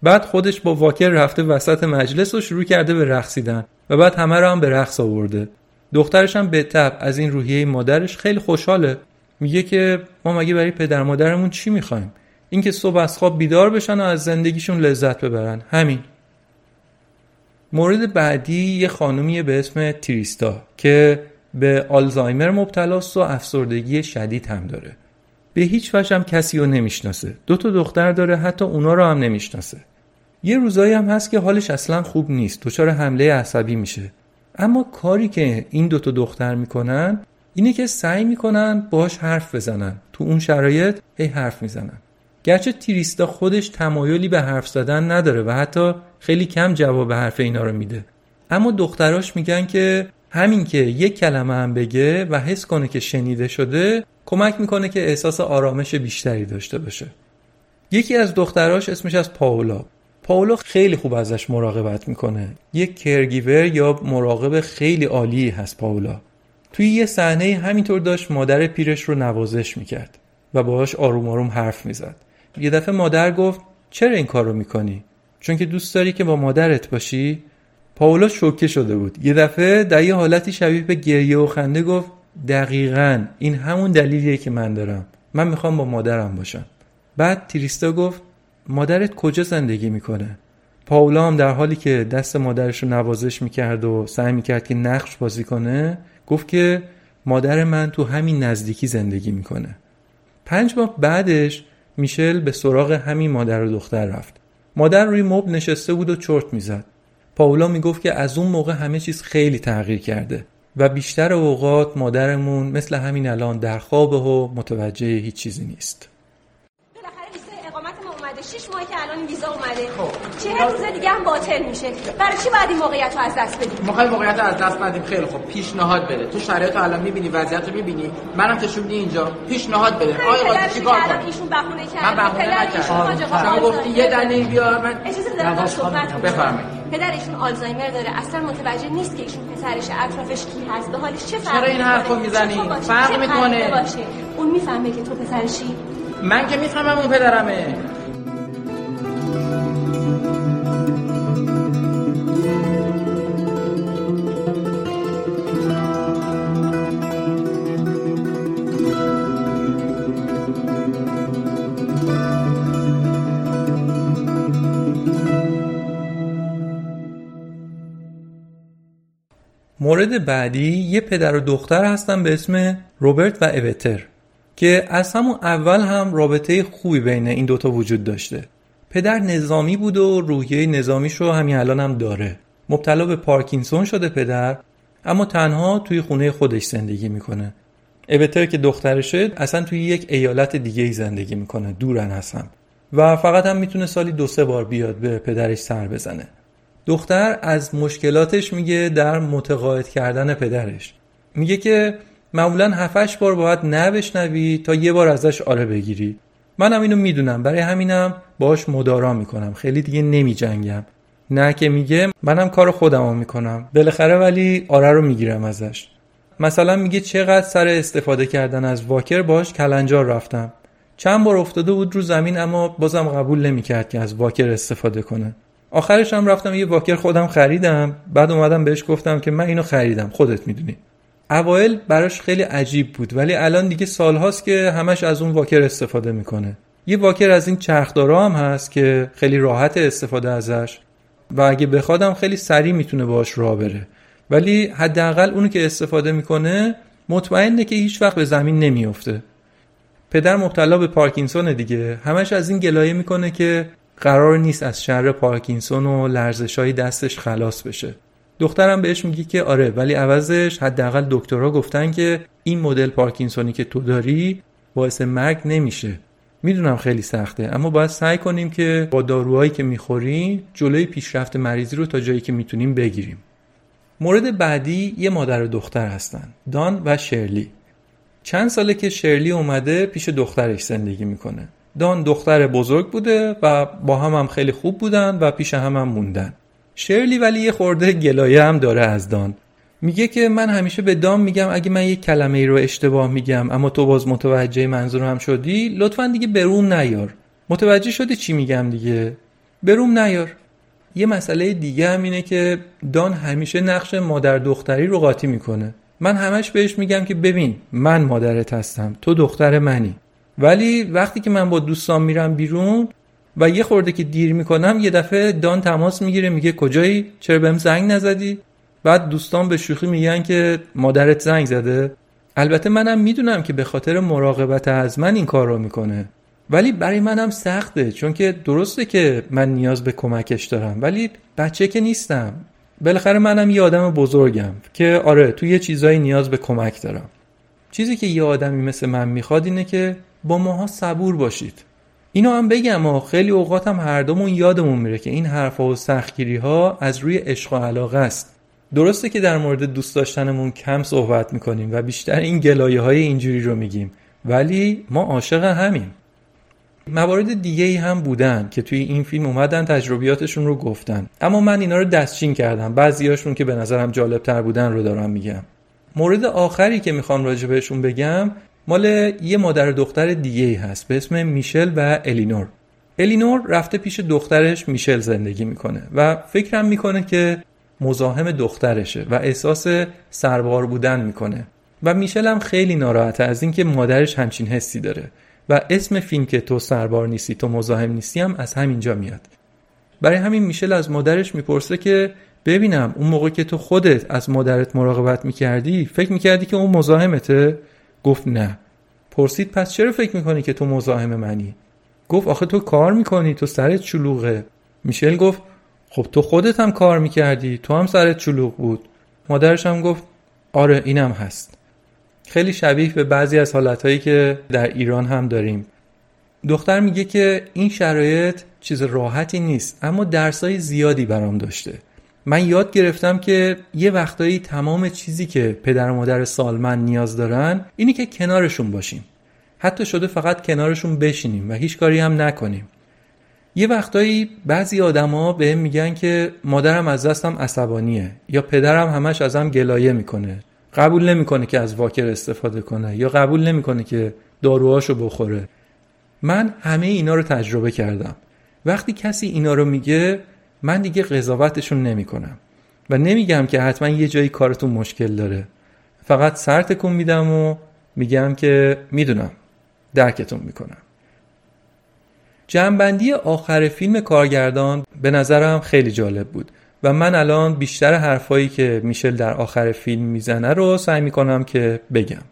بعد خودش با واکر رفته وسط مجلس و شروع کرده به رقصیدن و بعد همه رو هم به رقص آورده. دخترش هم به تب از این روحیه مادرش خیلی خوشحاله. میگه که ما مگه برای پدر مادرمون چی می‌خوایم؟ اینکه صبح از خواب بیدار بشن و از زندگیشون لذت ببرن. همین. مورد بعدی یه خانومیه به اسم تریستا که به آلزایمر مبتلاست و افسردگی شدید هم داره. به هیچ وجه هم کسی رو نمی‌شناسه. دو تا دختر داره حتی اونا رو هم نمی‌شناسه. یه روزایی هم هست که حالش اصلا خوب نیست. دچار حمله عصبی میشه. اما کاری که این دو تا دختر می‌کنن اینه که سعی می‌کنن باش حرف بزنن. تو اون شرایط هی حرف می‌زنن. گرچه تریستا خودش تمایلی به حرف زدن نداره و حتی خیلی کم جواب حرف اینا رو میده. اما دختراش میگن که همین که یک کلمه هم بگه و حس کنه که شنیده شده کمک می‌کنه که احساس آرامش بیشتری داشته باشه یکی از دختراش اسمش از پاولا پاولا خیلی خوب ازش مراقبت می‌کنه یک کرگیور یا مراقب خیلی عالی هست پاولا توی یه صحنه همینطور داشت مادر پیرش رو نوازش می‌کرد و باهاش آروم آروم حرف می‌زد یه دفعه مادر گفت چرا این کار رو می‌کنی؟ چون که دوست داری که با مادرت باشی؟ پاولا شوکه شده بود. یه دفعه در یه حالتی شبیه به گریه و خنده گفت دقیقا این همون دلیلیه که من دارم. من می‌خوام با مادرم باشم. بعد تریستا گفت مادرت کجا زندگی می‌کنه؟ پاولا هم در حالی که دست مادرش رو نوازش می‌کرد و سعی می‌کرد که نقش بازی کنه گفت که مادر من تو همین نزدیکی زندگی می‌کنه. پنج ماه بعدش میشل به سراغ همین مادر و دختر رفت. مادر روی مبل نشسته بود و چرت می‌زد. پاولا می‌گفت که از اون موقع همه چیز خیلی تغییر کرده و بیشتر اوقات مادرمون مثل همین الان در خوابه و متوجه هیچ چیزی نیست. شش ماه که الان ویزا اومده. خب چه روز دیگه هم باطل میشه. برای چی بعد این موقعیت رو از دست بدیم؟ می‌خوای موقعیت رو از دست بدیم. خیلی خوب. پیشنهاد بده. تو شرایط الان می‌بینی وضعیت رو می‌بینی. منم که شدی اینجا. پیشنهاد بده. آیا واسه چیکار کنم ایشون بهونه کرد من بهونه نکردم. شما گفتی یه دلیل بیار. من اجازه بدم صحبت بفرمایید. پدرشون آلزایمر داره. اصلا متوجه نیست که ایشون پسرش اطرافش کی هست. به حالش چه چرا این حرفو می‌زنی؟ فرق می‌کنه. اون می‌فهمه که تو پسرشی من که می‌فهمم اون پدرمه. مورد بعدی یه پدر و دختر هستن به اسم روبرت و اوتر که از همون اول هم رابطه خوبی بین این دوتا وجود داشته. پدر نظامی بود و روحیه نظامیش رو همین الان هم داره. مبتلا به پارکینسون شده پدر اما تنها توی خونه خودش زندگی می‌کنه. اوتر که دخترشه اصلا توی یک ایالت دیگه ای زندگی می‌کنه دورن هستم و فقط هم می‌تونه سالی دو سه بار بیاد به پدرش سر بزنه. دختر از مشکلاتش میگه در متقاعد کردن پدرش. میگه که معمولا هفتش بار باید نبشنوی تا یه بار ازش آره بگیری. منم اینو می‌دونم. برای همینم باش مدارا می‌کنم. خیلی دیگه نمی جنگم نه که میگه منم کار خودمو می‌کنم. بالاخره ولی آره رو می‌گیرم ازش. مثلا میگه چقدر سر استفاده کردن از واکر باش کلنجار رفتم. چند بار افتاده بود رو زمین اما بازم قبول نمی‌کرد که از واکر استفاده کنه. آخرش هم رفتم یه واکر خودم خریدم. بعد اومدم بهش گفتم که من اینو خریدم. خودت می‌دونی. اوایل براش خیلی عجیب بود. ولی الان دیگه سالهاست که همش از اون واکر استفاده می‌کنه. یه واکر از این چرخدارا هم هست که خیلی راحت استفاده ازش. و اگه بخوادم خیلی سریع می‌تونه باش راه بره. ولی حداقل اونو که استفاده می‌کنه مطمئنه که هیچ وقت به زمین نمیافته. پدر مبتلا به پارکینسون دیگه. همش از این گلایه می‌کنه که قرار نیست از شر پارکینسون و لرزش های دستش خلاص بشه. دخترم بهش میگه که آره ولی عوضش حداقل دکترها گفتن که این مدل پارکینسونی که تو داری باعث مرگ نمیشه. می‌دونم خیلی سخته اما باید سعی کنیم که با داروهایی که می‌خوریم جلوی پیشرفت مریضی رو تا جایی که می‌تونیم بگیریم. مورد بعدی یه مادر و دختر هستن دان و شرلی. چند ساله که شرلی اومده پیش دخترش زندگی می‌کنه. دان دختر بزرگ بوده و با هم هم خیلی خوب بودن و پیش هم هم موندن. شرلی ولی یه خورده گلایه هم داره از دان. میگه که من همیشه به دام میگم اگه من یه کلمه ای رو اشتباه میگم اما تو باز متوجه منظورم شدی لطفا دیگه بروم نیار. متوجه شدی چی میگم دیگه؟ بروم نیار. یه مسئله دیگه هم اینه که دان همیشه نقش مادر دختری رو قاطی می‌کنه. من همش بهش میگم که ببین من مادرت هستم تو دختر منی. ولی وقتی که من با دوستان میرم بیرون و یه خورده که دیر می‌کنم یه دفعه دان تماس می‌گیره میگه کجایی؟ چرا بهم زنگ نزدی؟ بعد دوستان به شوخی میگن که مادرت زنگ زده. البته منم می‌دونم که به خاطر مراقبت از من این کار رو می‌کنه. ولی برای منم سخته چون که درسته که من نیاز به کمکش دارم ولی بچه که نیستم. بالاخره منم یه آدم بزرگم که آره تو یه چیزایی نیاز به کمک دارم. چیزی که یه آدمی مثل من می‌خواد اینه که با ماها صبور باشید. اینو هم بگم و خیلی اوقات هم هر دومون یادمون میره که این حرفا و سختگیری ها از روی عشق و علاقه است. درسته که در مورد دوست داشتنمون کم صحبت می‌کنیم و بیشتر این گلایه های اینجوری رو میگیم ولی ما عاشق همیم. موارد دیگه ای هم بودن که توی این فیلم اومدن تجربیاتشون رو گفتن. اما من اینا رو دستچین کردم. بعضیاشون که به نظرم جالب تر بودن رو دارم میگم. مورد آخری که می‌خوام راجع بهشون بگم مال یه مادر دختر دیگه ای هست به اسم میشل و الینور. الینور رفته پیش دخترش میشل زندگی می‌کنه و فکرم می‌کنه که مزاحم دخترشه و احساس سربار بودن می‌کنه. و میشل هم خیلی ناراحته از اینکه مادرش همچین حسی داره و اسم فیلم که تو سربار نیستی تو مزاحم نیستی هم از همینجا میاد. برای همین میشل از مادرش می‌پرسه که ببینم اون موقع که تو خودت از مادرت مراقبت می‌کردی فکر می‌کردی که اون مزاحمته؟ گفت نه. پرسید پس چرا فکر می‌کنی که تو مزاحم منی؟ گفت آخه تو کار می‌کنی تو سرت چلوغه میشل گفت خب تو خودت هم کار می‌کردی تو هم سرت چلوغ بود. مادرش هم گفت آره اینم هست. خیلی شبیه به بعضی از حالتهایی که در ایران هم داریم. دختر میگه که این شرایط چیز راحتی نیست اما درسای زیادی برام داشته. من یاد گرفتم که یه وقتایی تمام چیزی که پدر و مادر سالمن نیاز دارن اینی که کنارشون باشیم. حتی شده فقط کنارشون بشینیم و هیچ کاری هم نکنیم. یه وقتایی بعضی آدما به میگن که مادرم از دستم عصبانیه یا پدرم همش ازم گلایه می‌کنه. قبول نمی‌کنه که از واکر استفاده کنه یا قبول نمی‌کنه که داروهاشو بخوره. من همه اینا رو تجربه کردم. وقتی کسی اینا رو میگه من دیگه قضاوتشون نمی‌کنم. و نمیگم که حتما یه جایی کارتون مشکل داره. فقط سر تکون میدم و میگم که می‌دونم درکتون می‌کنم. جنبندی آخر فیلم کارگردان به نظرم خیلی جالب بود و من الان بیشتر حرفایی که میشل در آخر فیلم می‌زنه رو سعی می‌کنم که بگم.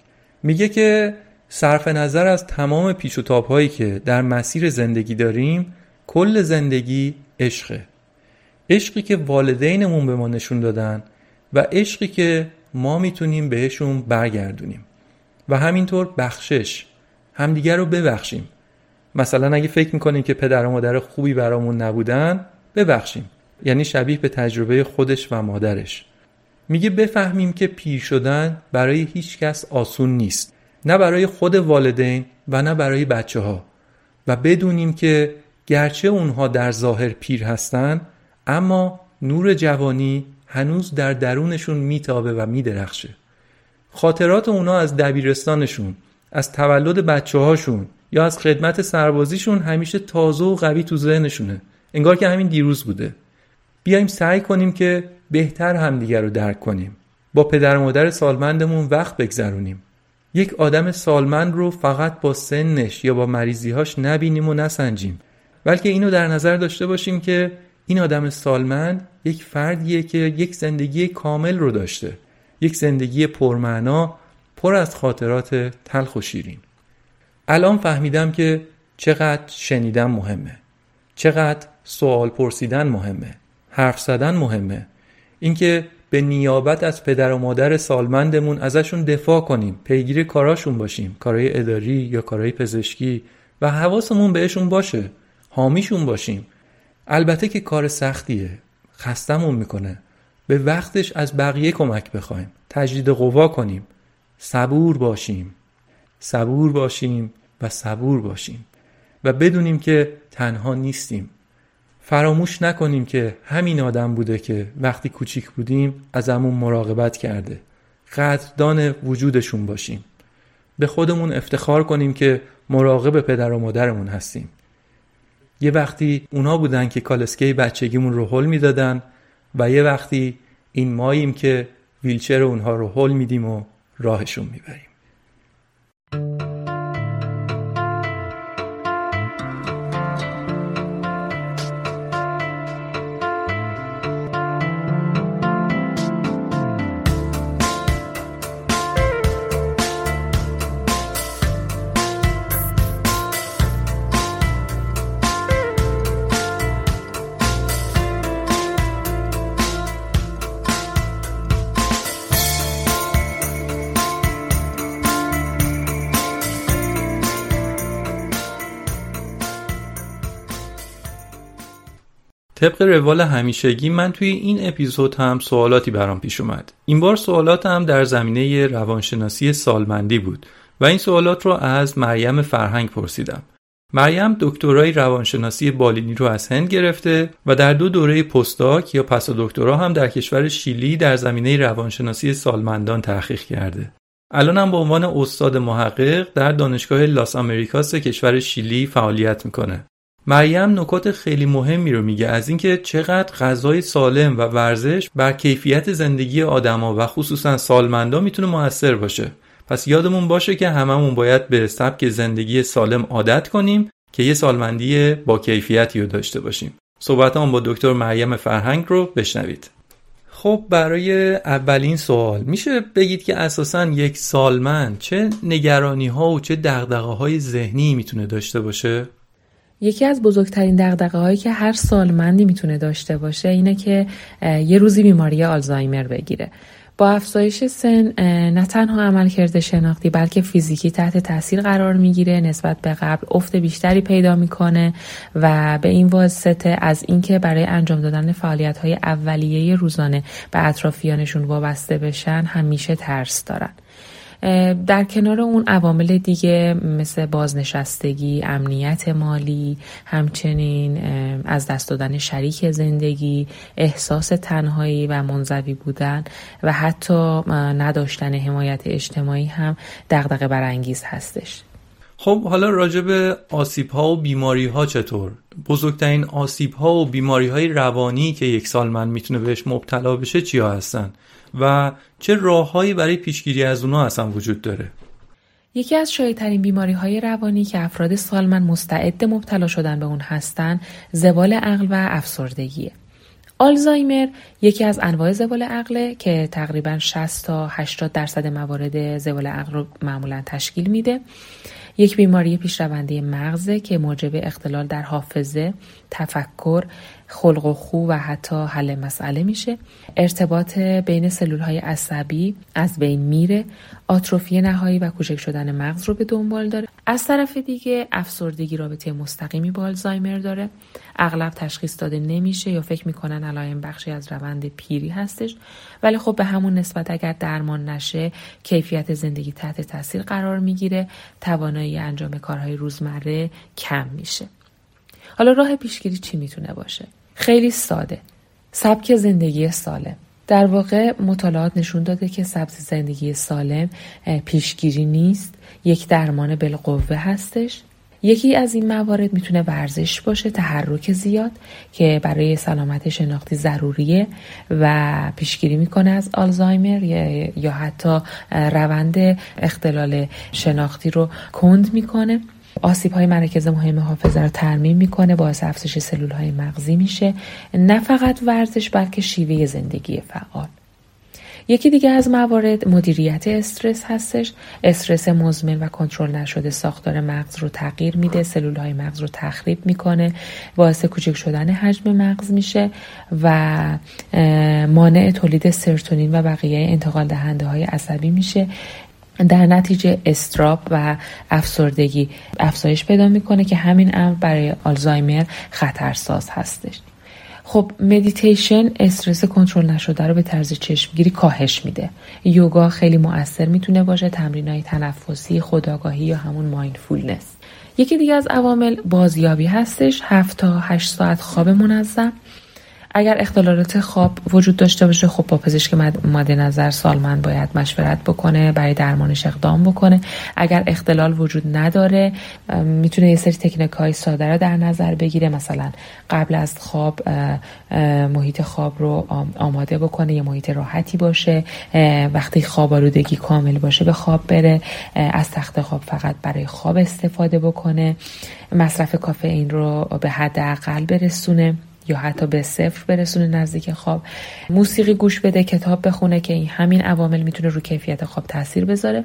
میگه که صرف نظر از تمام پیچ و تاب هایی که در مسیر زندگی داریم کل زندگی عشقه. عشقی که والدینمون به ما نشون دادن و عشقی که ما می‌تونیم بهشون برگردونیم. و همینطور بخشش همدیگر رو ببخشیم. مثلا اگه فکر می‌کنیم که پدر و مادر خوبی برامون نبودن ببخشیم. یعنی شبیه به تجربه خودش و مادرش. میگه بفهمیم که پیر شدن برای هیچ کس آسون نیست. نه برای خود والدین و نه برای بچه ها و بدونیم که گرچه اونها در ظاهر پیر هستن اما نور جوانی هنوز در درونشون میتابه و میدرخشه. خاطرات اونا از دبیرستانشون از تولد بچه هاشون یا از خدمت سربازیشون همیشه تازه و قوی تو ذهنشونه. انگار که همین دیروز بوده. بیایم سعی کنیم که بهتر همدیگر رو درک کنیم. با پدر و مادر سالمندمون وقت بگذرونیم. یک آدم سالمند رو فقط با سنش یا با مریضیهاش نبینیم و نسنجیم. بلکه اینو در نظر داشته باشیم که این آدم سالمند یک فردیه که یک زندگی کامل رو داشته. یک زندگی پرمعنا پر از خاطرات تلخ و شیرین. الان فهمیدم که چقدر شنیدن مهمه. چقدر سوال پرسیدن مهمه. حرف زدن مهمه. اینکه به نیابت از پدر و مادر سالمندمون ازشون دفاع کنیم پیگیر کاراشون باشیم کارهای اداری یا کارهای پزشکی و حواسمون بهشون باشه حامیشون باشیم. البته که کار سختیه. خستمون می‌کنه. به وقتش از بقیه کمک بخوایم. تجدید قوا کنیم. صبور باشیم. صبور باشیم و صبور باشیم. و بدونیم که تنها نیستیم. فراموش نکنیم که همین آدم بوده که وقتی کوچیک بودیم ازمون مراقبت کرده. قدردان وجودشون باشیم. به خودمون افتخار کنیم که مراقب پدر و مادرمون هستیم. یه وقتی اونا بودن که کالسکه بچگیمون رو حل می‌دادن و یه وقتی این ماییم که ویلچر اونها رو حل میدیم و راهشون می‌بریم. طبق روال همیشگی من توی این اپیزود هم سوالاتی برام پیش اومد. این بار سوالات هم در زمینه روانشناسی سالمندی بود و این سوالات رو از مریم فرهنگ پرسیدم. مریم دکترای روانشناسی بالینی رو از هند گرفته و در دو دوره پستاک یا پس دکترا هم در کشور شیلی در زمینه روانشناسی سالمندان تحقیق کرده. الان هم به عنوان استاد محقق در دانشگاه لاس آمریکاس کشور شیلی فعالیت می‌کنه. مریم نکات خیلی مهمی رو میگه از اینکه چقدر غذای سالم و ورزش بر کیفیت زندگی آدما و خصوصا سالمندا می‌تونه موثر باشه. پس یادمون باشه که هممون باید به سبک زندگی سالم عادت کنیم که یه سالمندی با کیفیتی رو داشته باشیم. صحبت با دکتر مریم فرهنگ رو بشنوید. خب برای اولین سوال میشه بگید که اساسا یک سالمند چه نگرانی ها و چه دقدقه های ذهنی می‌تونه داشته باشه؟ یکی از بزرگترین دقدقه هایی که هر سالمندی می‌تونه داشته باشه اینه که یه روزی بیماری آلزایمر بگیره. با افزایش سن نه تنها عملکرد شناختی بلکه فیزیکی تحت تاثیر قرار می‌گیره نسبت به قبل افت بیشتری پیدا می‌کنه و به این واسطه از اینکه برای انجام دادن فعالیت های اولیه روزانه به اطرافیانشون وابسته بشن همیشه ترس دارن. در کنار اون عوامل دیگه مثل بازنشستگی، امنیت مالی، همچنین از دست دادن شریک زندگی، احساس تنهایی و منزوی بودن و حتی نداشتن حمایت اجتماعی هم دغدغه برانگیز هستش. خب حالا راجع به آسیب ها و بیماری ها چطور؟ بزرگترین آسیب ها و بیماری های روانی که یک سال من می‌تونه بهش مبتلا بشه چیا هستن؟ و چه راههایی برای پیشگیری از اونها اصلا وجود داره؟ یکی از شایعترین بیماری های روانی که افراد سالمن مستعد مبتلا شدن به اون هستن زوال عقل و افسردگیه آلزایمر یکی از انواع زوال عقله که تقریبا 60 تا 80 درصد موارد زوال عقل رو معمولا تشکیل میده. یک بیماری پیشرونده مغزه که موجب اختلال در حافظه، تفکر، خلق و خو و حتی حل مسئله میشه. ارتباط بین سلول های عصبی از بین میره. آتروفی نهایی و کوچک شدن مغز رو به دنبال داره. از طرف دیگه افسردگی رابطه مستقیمی با آلزایمر داره. اغلب تشخیص داده نمیشه یا فکر می‌کنن علائم بخشی از روند پیری هستش. ولی خب به همون نسبت اگر درمان نشه کیفیت زندگی تحت تاثیر قرار می‌گیره. توانایی انجام کارهای روزمره کم میشه. حالا راه پیشگیری چی می‌تونه باشه؟ خیلی ساده. سبک زندگی سالم. در واقع مطالعات نشون داده که سبز زندگی سالم پیشگیری نیست. یک درمان بالقوه هستش. یکی از این موارد می‌تونه ورزش باشه تحرک زیاد که برای سلامت شناختی ضروریه و پیشگیری می‌کنه از آلزایمر یا حتی روند اختلال شناختی رو کند می‌کنه. آسیب های مرکز مهم حافظه رو ترمیم می‌کنه باعث افزایش سلول های مغزی میشه. نه فقط ورزش بلکه شیوه زندگی فعال. یکی دیگه از موارد مدیریت استرس هستش. استرس مزمن و کنترل نشده ساختار مغز رو تغییر میده. سلول های مغز رو تخریب می‌کنه. باعث کوچک شدن حجم مغز میشه و مانع تولید سرتونین و بقیه انتقال دهنده های عصبی میشه. در نتیجه اضطراب و افسردگی افزایش پیدا می‌کنه که همین امر برای آلزایمر خطرساز هستش. خب مدیتیشن استرس کنترل نشده رو به طرز چشمگیری کاهش میده. یوگا خیلی مؤثر می‌تونه باشه تمرین های تنفسی خودآگاهی یا همون mindfulness یکی دیگه از عوامل بازیابی هستش 7 تا 8 ساعت خواب منظم. اگر اختلالات خواب وجود داشته باشه خب با پزشک مد نظر سالمند باید مشورت بکنه برای درمانش اقدام بکنه. اگر اختلال وجود نداره می‌تونه یه سری تکنیک های ساده رو در نظر بگیره. مثلا قبل از خواب محیط خواب رو آماده بکنه یه محیط راحتی باشه وقتی خواب آلودگی کامل باشه به خواب بره از تخت خواب فقط برای خواب استفاده بکنه. مصرف کافئین رو به حد اقل برسونه. یا حتی به صفر برسونه نزدیک خواب. موسیقی گوش بده کتاب بخونه که این همین عوامل می‌تونه رو کیفیت خواب تاثیر بذاره.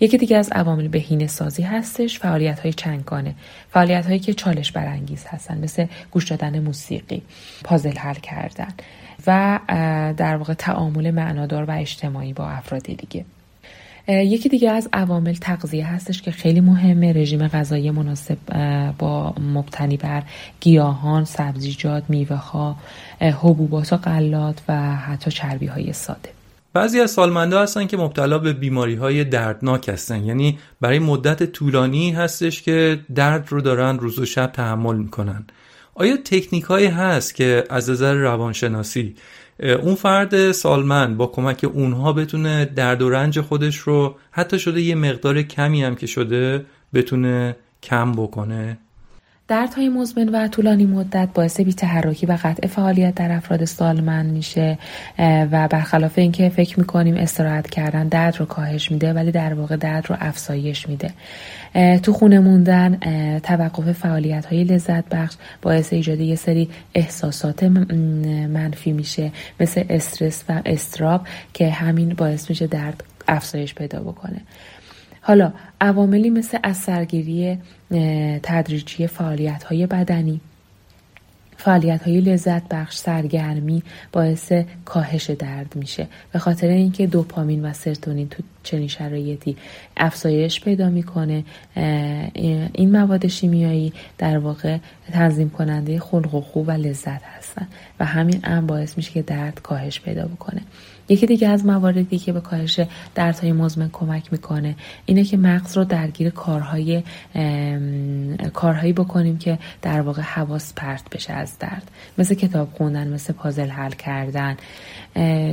یکی دیگه از عوامل بهینه سازی هستش فعالیت های چنگانه فعالیت هایی که چالش برانگیز هستن مثل گوش دادن موسیقی پازل حل کردن و در واقع تعامل معنادار و اجتماعی با افراد دیگه. یکی دیگه از عوامل تغذیه هستش که خیلی مهمه. رژیم غذایی مناسب با مبتنی بر گیاهان سبزیجات میوه ها حبوبات و غلات و حتی چربی های ساده. بعضی از سالمنده هستن که مبتلا به بیماری های دردناک هستن. یعنی برای مدت طولانی هستش که درد رو دارن روز و شب تحمل می‌کنن. آیا تکنیک هایی هست که از نظر روانشناسی اون فرد سالمند با کمک اونها بتونه درد و رنج خودش رو حتی شده یه مقدار کمی هم که شده بتونه کم بکنه. دردهای مزمن و طولانی مدت باعث بیتحرکی و قطع فعالیت در افراد سالمند میشه. و برخلاف اینکه فکر می‌کنیم استراحت کردن درد رو کاهش میده ولی در واقع درد رو افزایش میده. تو خونه موندن توقف فعالیت های لذت بخش باعث ایجاد یه سری احساسات منفی میشه مثل استرس و استراب که همین باعث میشه درد افزایش پیدا بکنه. حالا عواملی مثل از تدریجی فعالیت های بدنی فعالیت های لذت بخش سرگرمی باعث کاهش درد میشه. به خاطر اینکه دوپامین و سرتونین تو چنین شرایطی افزایش پیدا می‌کنه این مواد شیمیایی در واقع تنظیم کننده خلق و خوب و لذت هستن و همین هم باعث میشه که درد کاهش پیدا بکنه. یکی دیگه از مواردی که به کاهش دردهای مزمن کمک می‌کنه اینه که مغز رو درگیر کارهای کارهایی بکنیم که در واقع حواس پرت بشه از درد. مثل کتاب خوندن مثل پازل حل کردن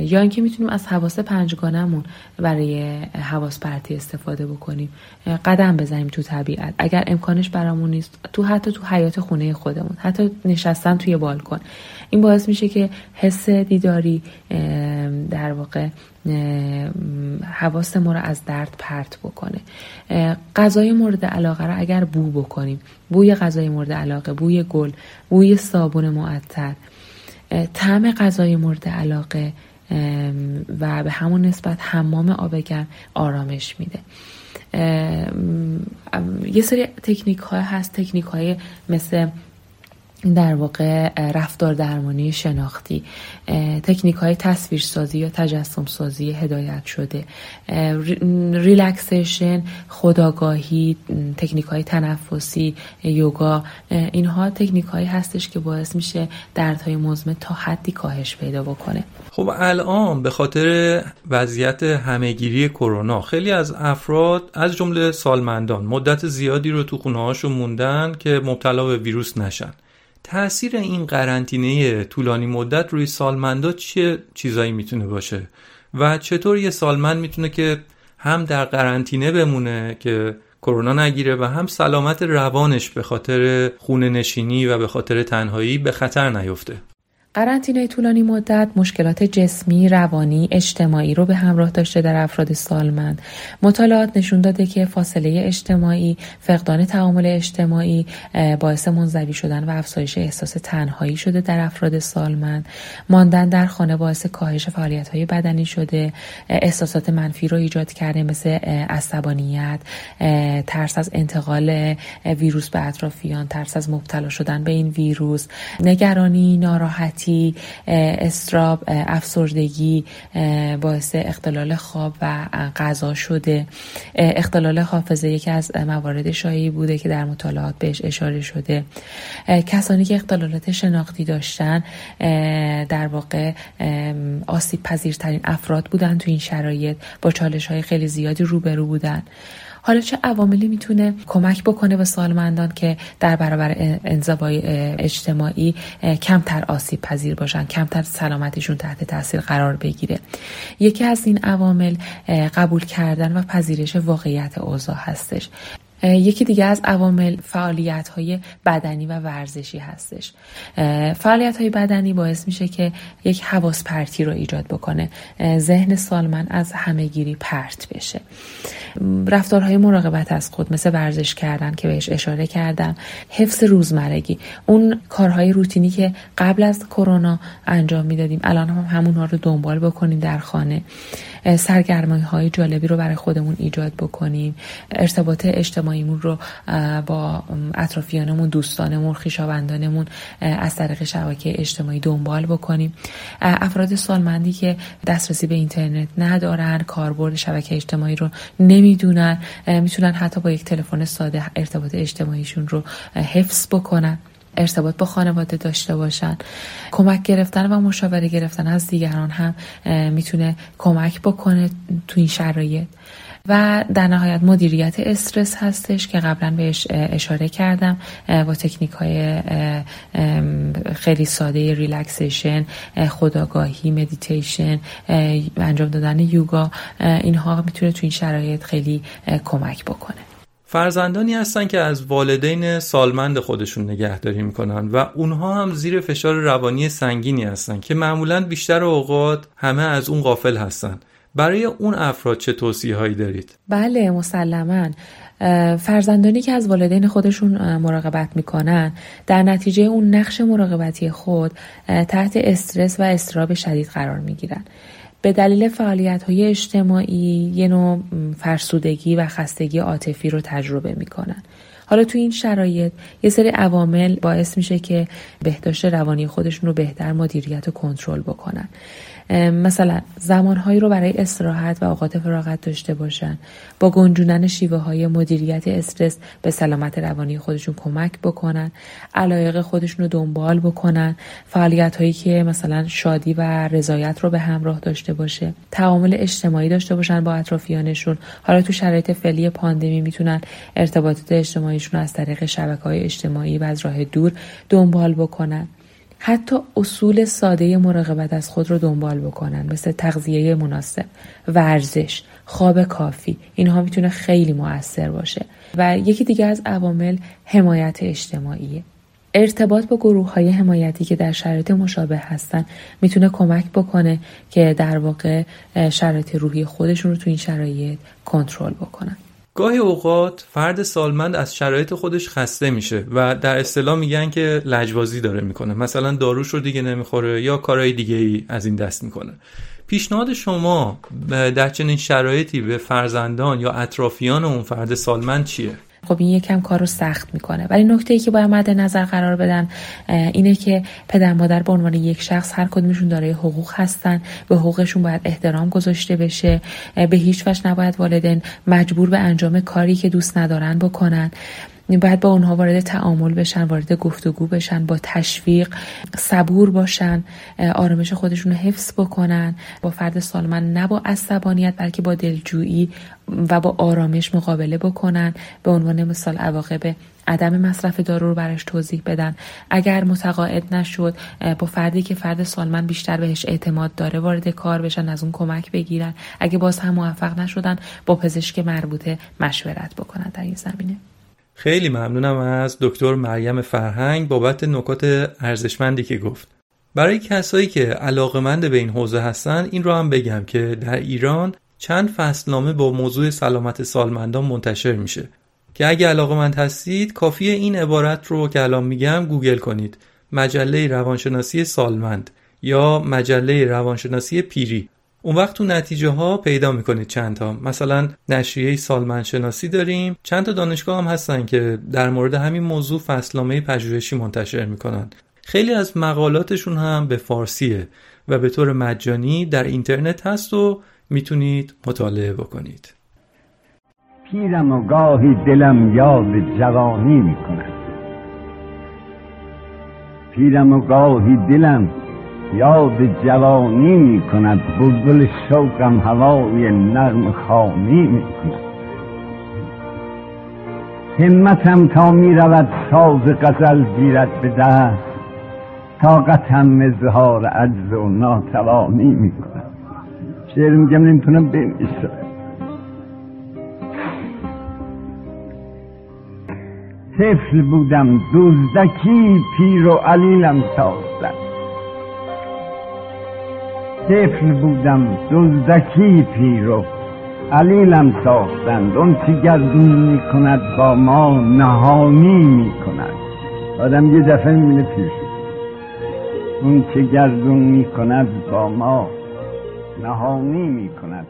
یا اینکه می‌تونیم از حواس پنجگانمون برای حواس پرتی استفاده بکنیم. قدم بزنیم تو طبیعت. اگر امکانش برامون نیست تو حتی تو حیات خونه خودمون حتی نشستن توی بالکن. این باعث میشه که حس دیداری در واقع حواس ما رو از درد پرت بکنه. غذای مورد علاقه رو اگر بو بکنیم بوی غذای مورد علاقه بوی گل بوی صابون معطر طعم غذای مورد علاقه و به همون نسبت حمام آب گرم آرامش میده. یه سری تکنیک های هست تکنیک های مثل در واقع رفتار درمانی شناختی تکنیک های تصویرسازی یا تجسم سازی هدایت شده relaxation خودآگاهی تکنیک های تنفسی یوگا اینها تکنیک هایی هستش که باعث میشه دردهای مزمن تا حدی کاهش پیدا بکنه. خب الان به خاطر وضعیت همه‌گیری کرونا خیلی از افراد از جمله سالمندان مدت زیادی رو تو خونه هاشون موندن که مبتلا به ویروس نشن. تاثیر این قرنطینه طولانی مدت روی سالمندا چه چیزایی می‌تونه باشه؟ و چطور یه سالمند می‌تونه که هم در قرنطینه بمونه که کرونا نگیره و هم سلامت روانش به خاطر خونه نشینی و به خاطر تنهایی به خطر نیفته؟ قرنطینه طولانی مدت مشکلات جسمی، روانی، اجتماعی رو به همراه داشته در افراد سالمند. مطالعات نشون داده که فاصله اجتماعی، فقدان تعامل اجتماعی باعث منزوی شدن و افزایش احساس تنهایی شده در افراد سالمند. ماندن در خانه باعث کاهش فعالیت‌های بدنی شده، احساسات منفی رو ایجاد کرده مثل عصبانیت، ترس از انتقال ویروس به اطرافیان، ترس از مبتلا شدن به این ویروس، نگرانی، ناراحتی استراب افسردگی باعث اختلال خواب و غذا شده. اختلال حافظه یکی از موارد شایعی بوده که در مطالعات بهش اشاره شده. کسانی که اختلالات شناختی داشتن در واقع آسیب پذیرترین افراد بودن تو این شرایط. با چالش های خیلی زیادی روبرو بودن. حالا چه عواملی می‌تونه کمک بکنه به سالمندان که در برابر انزوای اجتماعی کمتر آسیب پذیر باشن کمتر سلامتیشون تحت تاثیر قرار بگیره؟ یکی از این عوامل قبول کردن و پذیرش واقعیت اوضاع هستش. یکی دیگه از عوامل فعالیت های بدنی و ورزشی هستش. فعالیت های بدنی باعث میشه که یک حواس پرتی رو ایجاد بکنه. ذهن سالمن از همهگیری پرت بشه. رفتارهای مراقبت از خود مثل ورزش کردن که بهش اشاره کردم حفظ روزمرگی اون کارهای روتینی که قبل از کرونا انجام می‌دادیم الان هم همونها رو دنبال بکنیم در خانه. سرگرمی های جالبی رو برای خودمون ایجاد بکنیم. ارتباط اجتماعیمون رو با اطرافیانمون دوستانمون خویشاوندانمون از طریق شبکه اجتماعی دنبال بکنیم. افراد سالمندی که دسترسی به اینترنت ندارن کاربرد شبکه اجتماعی رو نمی‌دونن می‌تونن حتی با یک تلفن ساده ارتباط اجتماعیشون رو حفظ بکنن. ارتباط با خانواده داشته باشن. کمک گرفتن و مشاوره گرفتن از دیگران هم می‌تونه کمک بکنه تو این شرایط. و در نهایت مدیریت استرس هستش که قبلا بهش اشاره کردم با تکنیک های خیلی ساده relaxation خودآگاهی مدیتیشن انجام دادن یوگا اینها می‌تونه تو این شرایط خیلی کمک بکنه. فرزندانی هستن که از والدین سالمند خودشون نگهداری می‌کنن و اونها هم زیر فشار روانی سنگینی هستن که معمولا بیشتر اوقات همه از اون غافل هستن. برای اون افراد چه توصیه هایی دارید؟ بله مسلما. فرزندانی که از والدین خودشون مراقبت می‌کنن در نتیجه اون نقش مراقبتی خود تحت استرس و استراب شدید قرار می‌گیرن. به دلیل فعالیت های اجتماعی یه نوع فرسودگی و خستگی عاطفی رو تجربه می‌کنن. حالا تو این شرایط یه سری عوامل باعث میشه که بهداشت روانی خودشون رو بهتر مدیریت و کنترل بکنن. مثلا زمانهایی رو برای استراحت و اوقات فراغت داشته باشن. با گنجونن شیوه های مدیریت استرس به سلامت روانی خودشون کمک بکنن. علایق خودشون رو دنبال بکنن. فعالیت هایی که مثلا شادی و رضایت رو به همراه داشته باشه. تعامل اجتماعی داشته باشن با اطرافیانشون. حالا تو شرایط فعلی پاندمی می‌تونن ارتباطات اجتماعیشون از طریق شبکه های اجتماعی و از راه دور دنبال بکنن. حتی اصول ساده مراقبت از خود رو دنبال بکنن. مثل تغذیه مناسب ورزش خواب کافی. اینها می‌تونه خیلی موثر باشه. و یکی دیگه از عوامل حمایت اجتماعیه. ارتباط با گروه های حمایتی که در شرایط مشابه هستن می‌تونه کمک بکنه که در واقع شرایط روحی خودشون رو تو این شرایط کنترل بکنن. گاهی اوقات فرد سالمند از شرایط خودش خسته میشه و در اصطلاح میگن که لجبازی داره می‌کنه مثلا داروش رو دیگه نمی‌خوره یا کارهای دیگه ای از این دست می‌کنه پیشنهاد شما در چنین شرایطی به فرزندان یا اطرافیان اون فرد سالمند چیه؟ خب این یکم کار رو سخت می‌کنه. ولی نکته ای که باید مد نظر قرار بدن اینه که پدر مادر به عنوان یک شخص هر کدومشون دارای حقوق هستن به حقوقشون باید احترام گذاشته بشه به هیچ وجه نباید والدین مجبور به انجام کاری که دوست ندارن بکنن. باید با اونها وارد تعامل بشن وارد گفتگو بشن با تشویق صبور باشن آرامش خودشون رو حفظ بکنن. با فرد سالمن نه با عصبانیت بلکه با دلجویی و با آرامش مقابله بکنن. به عنوان مثال عواقب عدم مصرف دارو رو برش توضیح بدن. اگر متقاعد نشد با فردی که فرد سالمن بیشتر بهش اعتماد داره وارد کار بشن از اون کمک بگیرن. اگه باز هم موفق نشدن با پزشک مربوطه مشورت بکنن در این زمینه. خیلی ممنونم از دکتر مریم فرهنگ بابت نکات ارزشمندی که گفت. برای کسایی که علاقمند به این حوزه هستن این رو هم بگم که در ایران چند فصلنامه با موضوع سلامت سالمندان منتشر میشه. که اگه علاقمند هستید کافیه این عبارت رو که الان میگم گوگل کنید. مجله روانشناسی سالمند یا مجله روانشناسی پیری. اون وقت تو نتیجه ها پیدا می‌کنید چند تا مثلا نشریه سالمندشناسی داریم. چند تا دانشگاه هم هستن که در مورد همین موضوع فصلنامه پژوهشی منتشر می‌کنن. خیلی از مقالاتشون هم به فارسیه و به طور مجانی در اینترنت هست و می‌تونید مطالعه بکنید. پیرم و گاهی دلم یاد جوانی می‌کند. پیرم و گاهی دلم یاد جوانی می کند بلبل شوقم هوای نرم خانی می کند همتم تا می رود ساز غزل گیرد به دست. طاقتم اظهار عجز و ناتوانی می کند شعر میگم نمی‌تونم بنویسم. طفل بودم دزدکی پیر و علیلم ساختن طفل بودم دزدکی پیرو. علیلم ساختند اون چی گردون می با ما نهانی می کند آدم یه دفعه می‌بینه پیر اون چه گردون می با ما نهانی می کند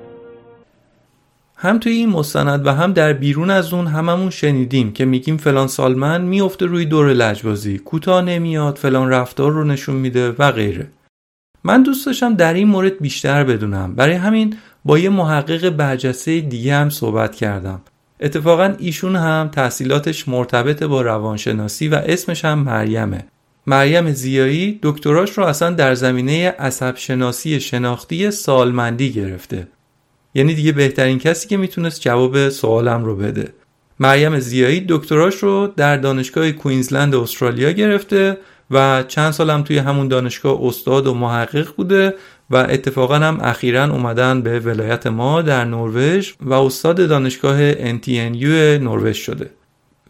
هم توی این مستند و هم در بیرون از اون هممون شنیدیم که میگیم فلان سالمن میفته روی دور لجبازی کوتاه نمیاد فلان رفتار رو نشون میده و غیره. من دوست داشتم در این مورد بیشتر بدونم. برای همین با یه محقق برجسته دیگه هم صحبت کردم. اتفاقا ایشون هم تحصیلاتش مرتبط با روانشناسی و اسمش هم مریمه. مریم زیایی دکتراش رو اصلا در زمینه عصب شناسی شناختی سالمندی گرفته. یعنی دیگه بهترین کسی که می‌تونست جواب سوالم رو بده. مریم زیایی دکتراش رو در دانشگاه کوینزلند استرالیا گرفته و چند سالم توی همون دانشگاه استاد و محقق بوده و اتفاقا هم اخیرا اومدن به ولایت ما در نروژ و استاد دانشگاه NTNU نروژ شده.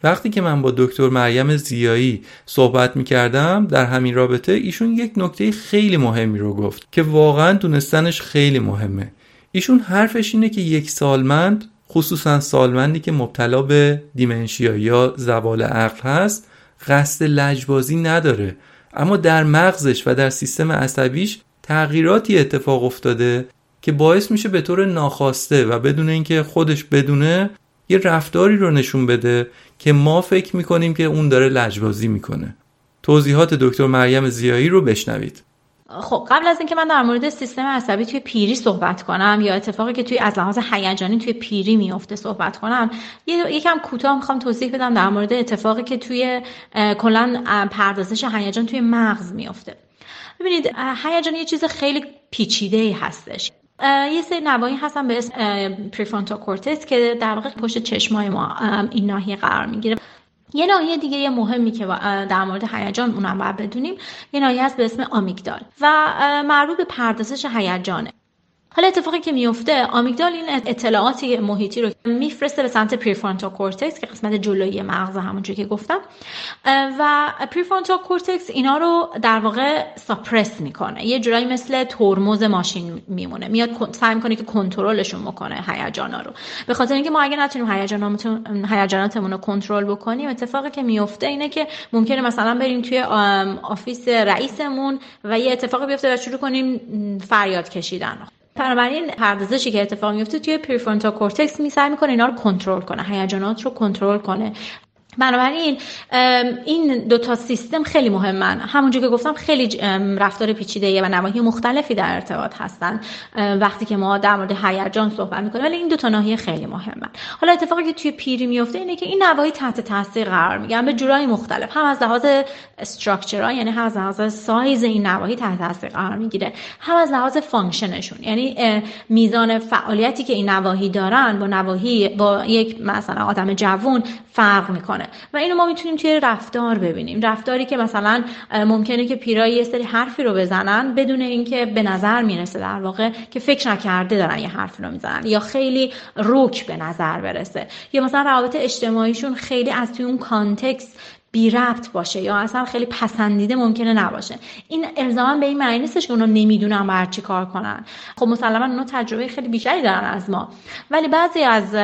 وقتی که من با دکتر مریم زیایی صحبت می کردم در همین رابطه ایشون یک نکته خیلی مهمی رو گفت که واقعا دونستنش خیلی مهمه. ایشون حرفش اینه که یک سالمند خصوصا سالمندی که مبتلا به دیمنشیا یا زوال عقل هست قصد لجبازی نداره. اما در مغزش و در سیستم عصبیش تغییراتی اتفاق افتاده که باعث میشه به طور ناخواسته و بدون اینکه خودش بدونه یه رفتاری رو نشون بده که ما فکر می‌کنیم که اون داره لجبازی می‌کنه. توضیحات دکتر مریم زیایی رو بشنوید. خب قبل از اینکه من در مورد سیستم عصبی توی پیری صحبت کنم یا اتفاقی که توی از لحاظ هیجانی توی پیری میفته صحبت کنم یکم کوتاه می‌خوام توضیح بدم در مورد اتفاقی که توی کلا پردازش هیجان توی مغز میفته. ببینید هیجان یه چیز خیلی پیچیده ای هستش یه سری نواحی هستن به اسم prefrontal cortex که در واقع پشت چشمای ما این ناحیه قرار می‌گیره. یه ناحیه دیگه مهمی که در مورد هیجان اونم باید بدونیم یه ناحیه هست به اسم آمیگدال و مربوط به پردازش هیجانه. حالا اتفاقی که میفته آمیگدال این اطلاعاتی محیطی رو میفرسته به سمت prefrontal cortex که قسمت جلویی مغز همونجوری که گفتم. و prefrontal cortex اینا رو در واقع suppress می‌کنه. یه جورایی مثل ترمز ماشین میمونه. میاد سعی می‌کنه که کنترلشون بکنه هیجانا رو. به خاطر اینکه ما اگه نتونیم هیجاناتمون رو کنترل بکنیم اتفاقی که میفته اینه که ممکنه مثلا بریم توی office رئیسمون و یه اتفاقی بیفته و شروع کنیم فریاد کشیدن بنابراین پردازشی که اتفاق میفته توی prefrontal cortex می سعی می‌کنه اینا رو کنترل کنه هیجانات رو کنترل کنه. بنابراین این دو تا سیستم خیلی مهمن. همونجور که گفتم خیلی رفتار پیچیده و نواحی مختلفی در ارتباط هستن. وقتی که ما در مورد هیجان صحبت می‌کنیم ولی این دو تا ناحیه خیلی مهمن. حالا اتفاقی که توی پیری میفته اینه که این نواحی تحت تاثیر قرار می‌گیرن به جورای مختلف. هم از لحاظ structure ا یعنی هم از لحاظ سایز این نواحی تحت تاثیر قرار می‌گیره. هم از لحاظ function شون یعنی میزان فعالیتی که این نواحی دارن با نواحی با یک مثلا آدم جوون فرق می‌کنه. و اینو ما می‌تونیم توی رفتار ببینیم. رفتاری که مثلا ممکنه که پیرای یه سری حرفی رو بزنن بدون اینکه به نظر می‌رسه در واقع که فکر نکرده دارن یه حرفی رو می‌زنن یا خیلی رک به نظر برسه. یا مثلا روابط اجتماعیشون خیلی از توی اون context بی ربط باشه یا اصلا خیلی پسندیده ممکنه نباشه. این الزاما به این معنی نیستش که اونا نمی‌دونن باید چی کار کنن. خب مسلما اونا تجربه خیلی بیشتری دارن از ما. ولی بعضی از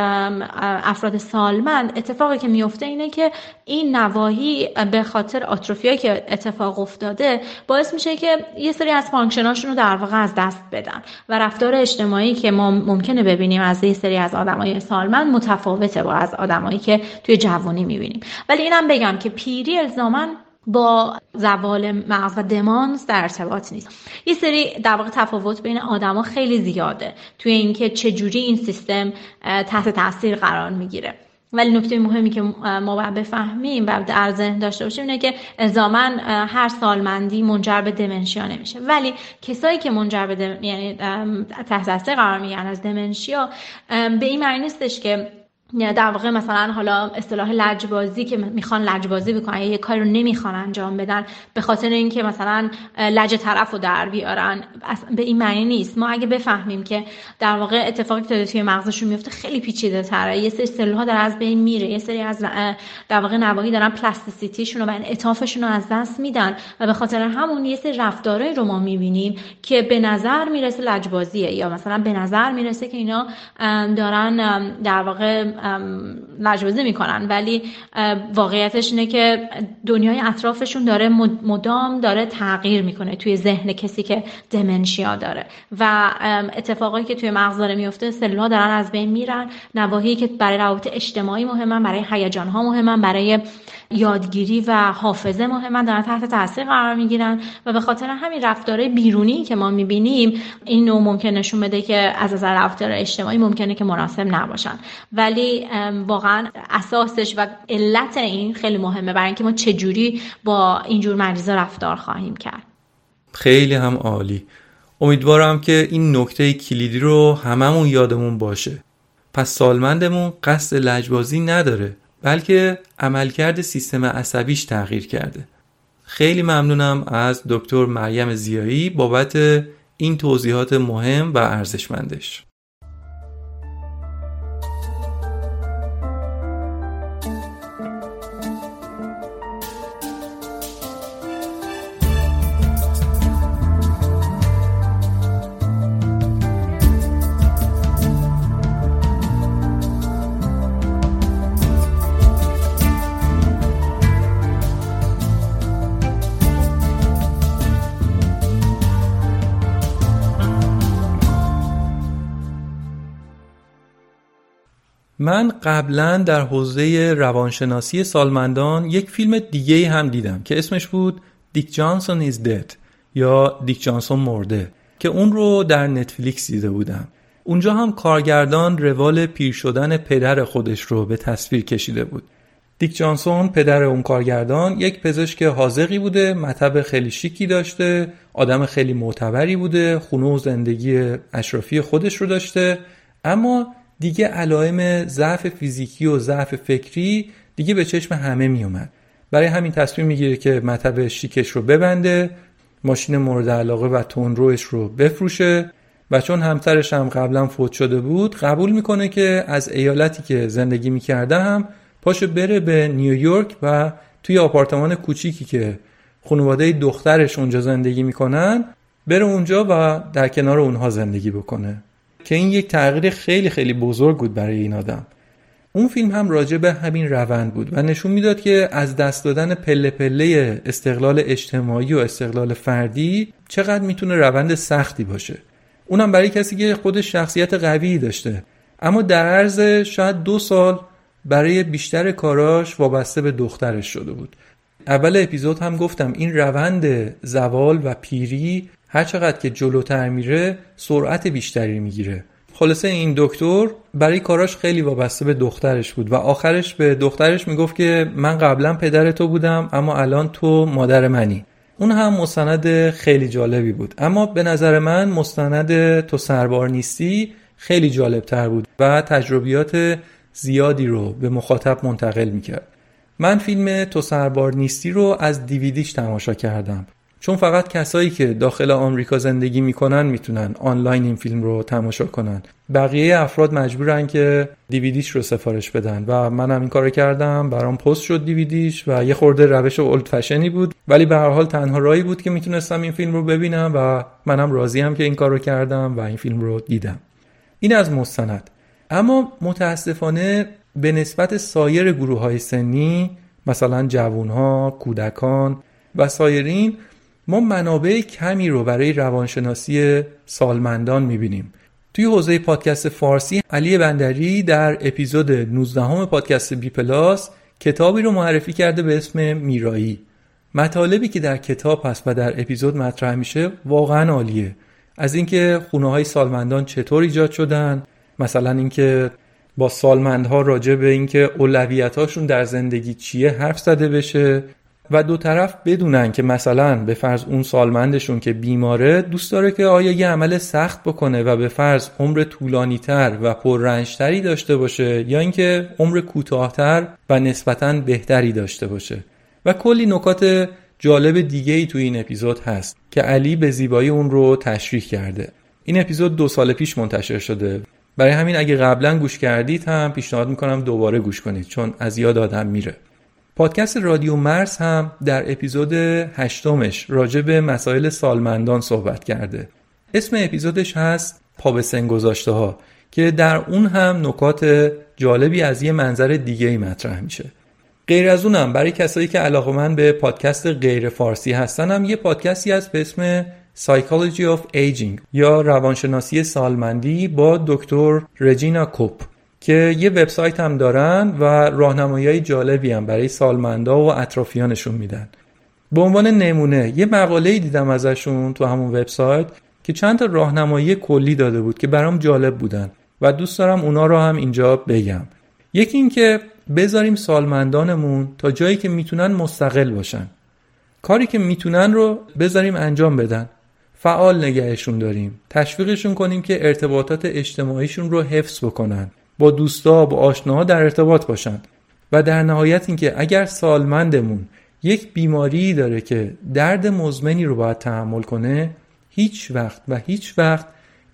افراد سالمند اتفاقی که میفته اینه که این نواحی به خاطر آتروفیایی که اتفاق افتاده باعث میشه که یه سری از function اشون رو در واقع از دست بدن. و رفتار اجتماعی که ما ممکنه ببینیم از یه سری از آدمای سالمند متفاوته با از آدمایی که توی جوانی می‌بینیم. ولی اینم بگم که پیری الزاما با زوال مغز و دمانس در ارتباط نیست. یه سری در واقع تفاوت بین آدما خیلی زیاده توی اینکه چجوری این سیستم تحت تاثیر قرار می‌گیره. ولی نکته مهمی که ما باید بفهمیم و در ذهن داشته باشیم اینه که الزاما هر سالمندی منجر به دمنشیا نمیشه. ولی کسایی که منجر به دم... یعنی تحت تاثیر قرار می‌گیرن از دمنشیا به این معنی نیستش که در واقع مثلا حالا اصطلاح لجبازی که می‌خوان لجبازی بکنن یه کاری رو نمی‌خوان انجام بدن به خاطر اینکه مثلا لج طرف رو در بیارن به این معنی نیست. ما اگه بفهمیم که در واقع اتفاقی که توی مغزشون میفته خیلی پیچیده تره. یه سری سلول ها در از بین میره. یه سری از در واقع نواحی دارن پلاستیسیتیشون و انعطافشون رو از دست میدن و به خاطر همون یه سری رفتارهایی رو ما می‌بینیم که به نظر می‌رسه لجبازیه یا مثلا به نظر می‌رسه که اینا دارن در واقع لجبازی می‌کنن ولی واقعیتش اینه که دنیای اطرافشون داره مدام داره تغییر می‌کنه توی ذهن کسی که دمنشیا داره. و اتفاقایی که توی مغز داره میفته سلولها دارن از بین میرن. نواحی که برای روابط اجتماعی مهمن برای هیجان ها مهمن برای یادگیری و حافظه مهمن دارن تحت تاثیر قرار می‌گیرن و به خاطر همین رفتارهای بیرونی که ما می‌بینیم این نوع ممکن نشون بده که از نظر رفتار اجتماعی ممکنه که مناسب نباشن. ولی واقعا اساسش و علت این خیلی مهمه برای اینکه ما چجوری با اینجور مریضا رفتار خواهیم کرد. خیلی هم عالی. امیدوارم که این نکته کلیدی رو هممون یادمون باشه. پس سالمندمون قصد لجبازی نداره. بلکه عملکرد سیستم عصبیش تغییر کرده. خیلی ممنونم از دکتر مریم زیایی بابت این توضیحات مهم و ارزشمندش. من قبلا در حوزه روانشناسی سالمندان یک فیلم دیگه هم دیدم که اسمش بود Dick Johnson Is Dead یا دیک جانسون مرده که اون رو در نتفلیکس دیده بودم. اونجا هم کارگردان روال پیر شدن پدر خودش رو به تصویر کشیده بود. دیک جانسون پدر اون کارگردان یک پزشک حاذقی بوده مطب خیلی شیکی داشته آدم خیلی معتبری بوده خونه و زندگی اشرافی خودش رو داشته اما دیگه علائم ضعف فیزیکی و ضعف فکری دیگه به چشم همه می اومد برای همین تصمیم می‌گیره که مطب شیکش رو ببنده ماشین مورد علاقه و تونروش رو بفروشه و چون همسرش هم قبلا فوت شده بود قبول می‌کنه که از ایالتی که زندگی می‌کرده هم پاشو بره به نیویورک و توی آپارتمان کوچیکی که خانواده دخترش اونجا زندگی می‌کنن بره اونجا و در کنار اونها زندگی بکنه. که این یک تغییر خیلی خیلی بزرگ بود برای این آدم. اون فیلم هم راجع به همین روند بود و نشون می‌داد که از دست دادن پله پله استقلال اجتماعی و استقلال فردی چقدر می‌تونه روند سختی باشه. اونم برای کسی که خودش شخصیت قوی داشته. اما در عرض شاید دو سال برای بیشتر کاراش وابسته به دخترش شده بود. اول اپیزود هم گفتم این روند زوال و پیری هر چقدر که جلوتر میره سرعت بیشتری می‌گیره. خلاصه این دکتر برای کاراش خیلی وابسته به دخترش بود و آخرش به دخترش می‌گفت که من قبلا پدر تو بودم اما الان تو مادر منی. اون هم مستند خیلی جالبی بود. اما به نظر من مستند تو سربار نیستی خیلی جالب تر بود و تجربیات زیادی رو به مخاطب منتقل می‌کرد. من فیلم تو سربار نیستی رو از دیویدیش تماشا کردم. چون فقط کسایی که داخل آمریکا زندگی می‌کنن می‌تونن آنلاین این فیلم رو تماشا کنن. بقیه افراد مجبورن که دیویدیش رو سفارش بدن و منم این کارو کردم. برام پست شد دیویدیش و یه خورده روش اولد فشنی بود. ولی به هر حال تنها راهی بود که می‌تونستم این فیلم رو ببینم و منم راضیم که این کارو کردم و این فیلم رو دیدم. این از مستند. اما متاسفانه به نسبت سایر گروه های سنی مثلا جوون ها، کودکان و سایرین ما منابع کمی رو برای روانشناسی سالمندان می‌بینیم. توی حوزه پادکست فارسی علی بندری در اپیزود 19 همه پادکست بی پلاس کتابی رو معرفی کرده به اسم میرایی. مطالبی که در کتاب هست و در اپیزود مطرح میشه واقعا عالیه. از اینکه خونه های سالمندان چطور ایجاد شدن مثلا اینکه با سالمندها راجع به اینکه اولویتاشون در زندگی چیه حرف زده بشه و دو طرف بدونن که مثلا به فرض اون سالمندشون که بیماره دوست داره که آیا یه عمل سخت بکنه و به فرض عمر طولانی تر و پررنجتری داشته باشه یا اینکه عمر کوتاهتر و نسبتا بهتری داشته باشه. و کلی نکات جالب دیگه ای تو این اپیزود هست که علی به زیبایی اون رو تشریح کرده. این اپیزود دو سال پیش منتشر شده. برای همین اگه قبلا گوش کردید هم پیشنهاد می‌کنم دوباره گوش کنید چون از یاد آدم میره. پادکست رادیو مرز هم در اپیزود هشتمش راجع به مسائل سالمندان صحبت کرده. اسم اپیزودش هست پا به گذاشته ها که در اون هم نکات جالبی از یه منظر دیگه ای مطرح میشه. غیر از اونم برای کسایی که علاقه من به پادکست غیر فارسی هستن هم یه پادکستی هست به اسم Psychology of Aging یا روانشناسی سالمندی با دکتر رجینا کوپ. که یه وبسایت هم دارن و راهنمایی جالبی هم برای سالمندا و اطرافیانشون میدن. به عنوان نمونه یه مقاله دیدم ازشون تو همون وبسایت که چند تا راهنمایی کلی داده بود که برام جالب بودن و دوست دارم اونا رو هم اینجا بگم. یکی این که بذاریم سالمندانمون تا جایی که می‌تونن مستقل باشن. کاری که می‌تونن رو بذاریم انجام بدن. فعال نگهشون داریم. تشویقشون کنیم که ارتباطات اجتماعیشون رو حفظ بکنن. با دوستا با آشناها در ارتباط باشن و در نهایت اینکه اگر سالمندمون یک بیماری داره که درد مزمنی رو باید تحمل کنه هیچ وقت و هیچ وقت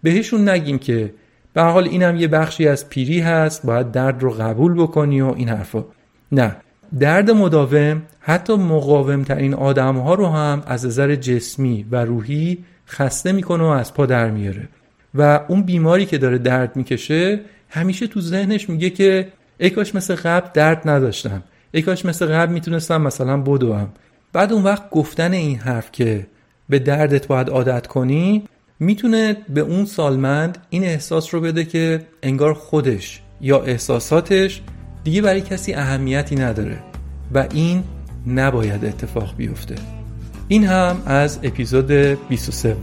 بهشون نگیم که به حال اینم یه بخشی از پیری هست باید درد رو قبول بکنی و این حرفا. نه. درد مداوم حتی مقاوم ترین آدم ها رو هم از نظر جسمی و روحی خسته می‌کنه و از پا در میاره و اون بیماری که داره درد می‌کشه همیشه تو ذهنش میگه که ای کاش مثل قبل درد نداشتم. ای کاش مثل قبل می‌تونستم مثلا بدوم. بعد اون وقت گفتن این حرف که به دردت باید عادت کنی می‌تونه به اون سالمند این احساس رو بده که انگار خودش یا احساساتش دیگه برای کسی اهمیتی نداره و این نباید اتفاق بیفته. این هم از اپیزود 23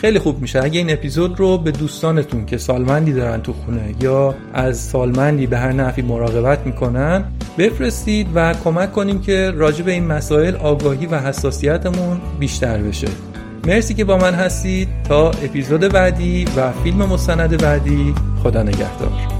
خیلی خوب میشه. اگه این اپیزود رو به دوستانتون که سالمندی دارن تو خونه یا از سالمندی به هر نحوی مراقبت می‌کنن بفرستید و کمک کنیم که راجع به این مسائل آگاهی و حساسیتمون بیشتر بشه. مرسی که با من هستید. تا اپیزود بعدی و فیلم مستند بعدی. خدا نگهدار.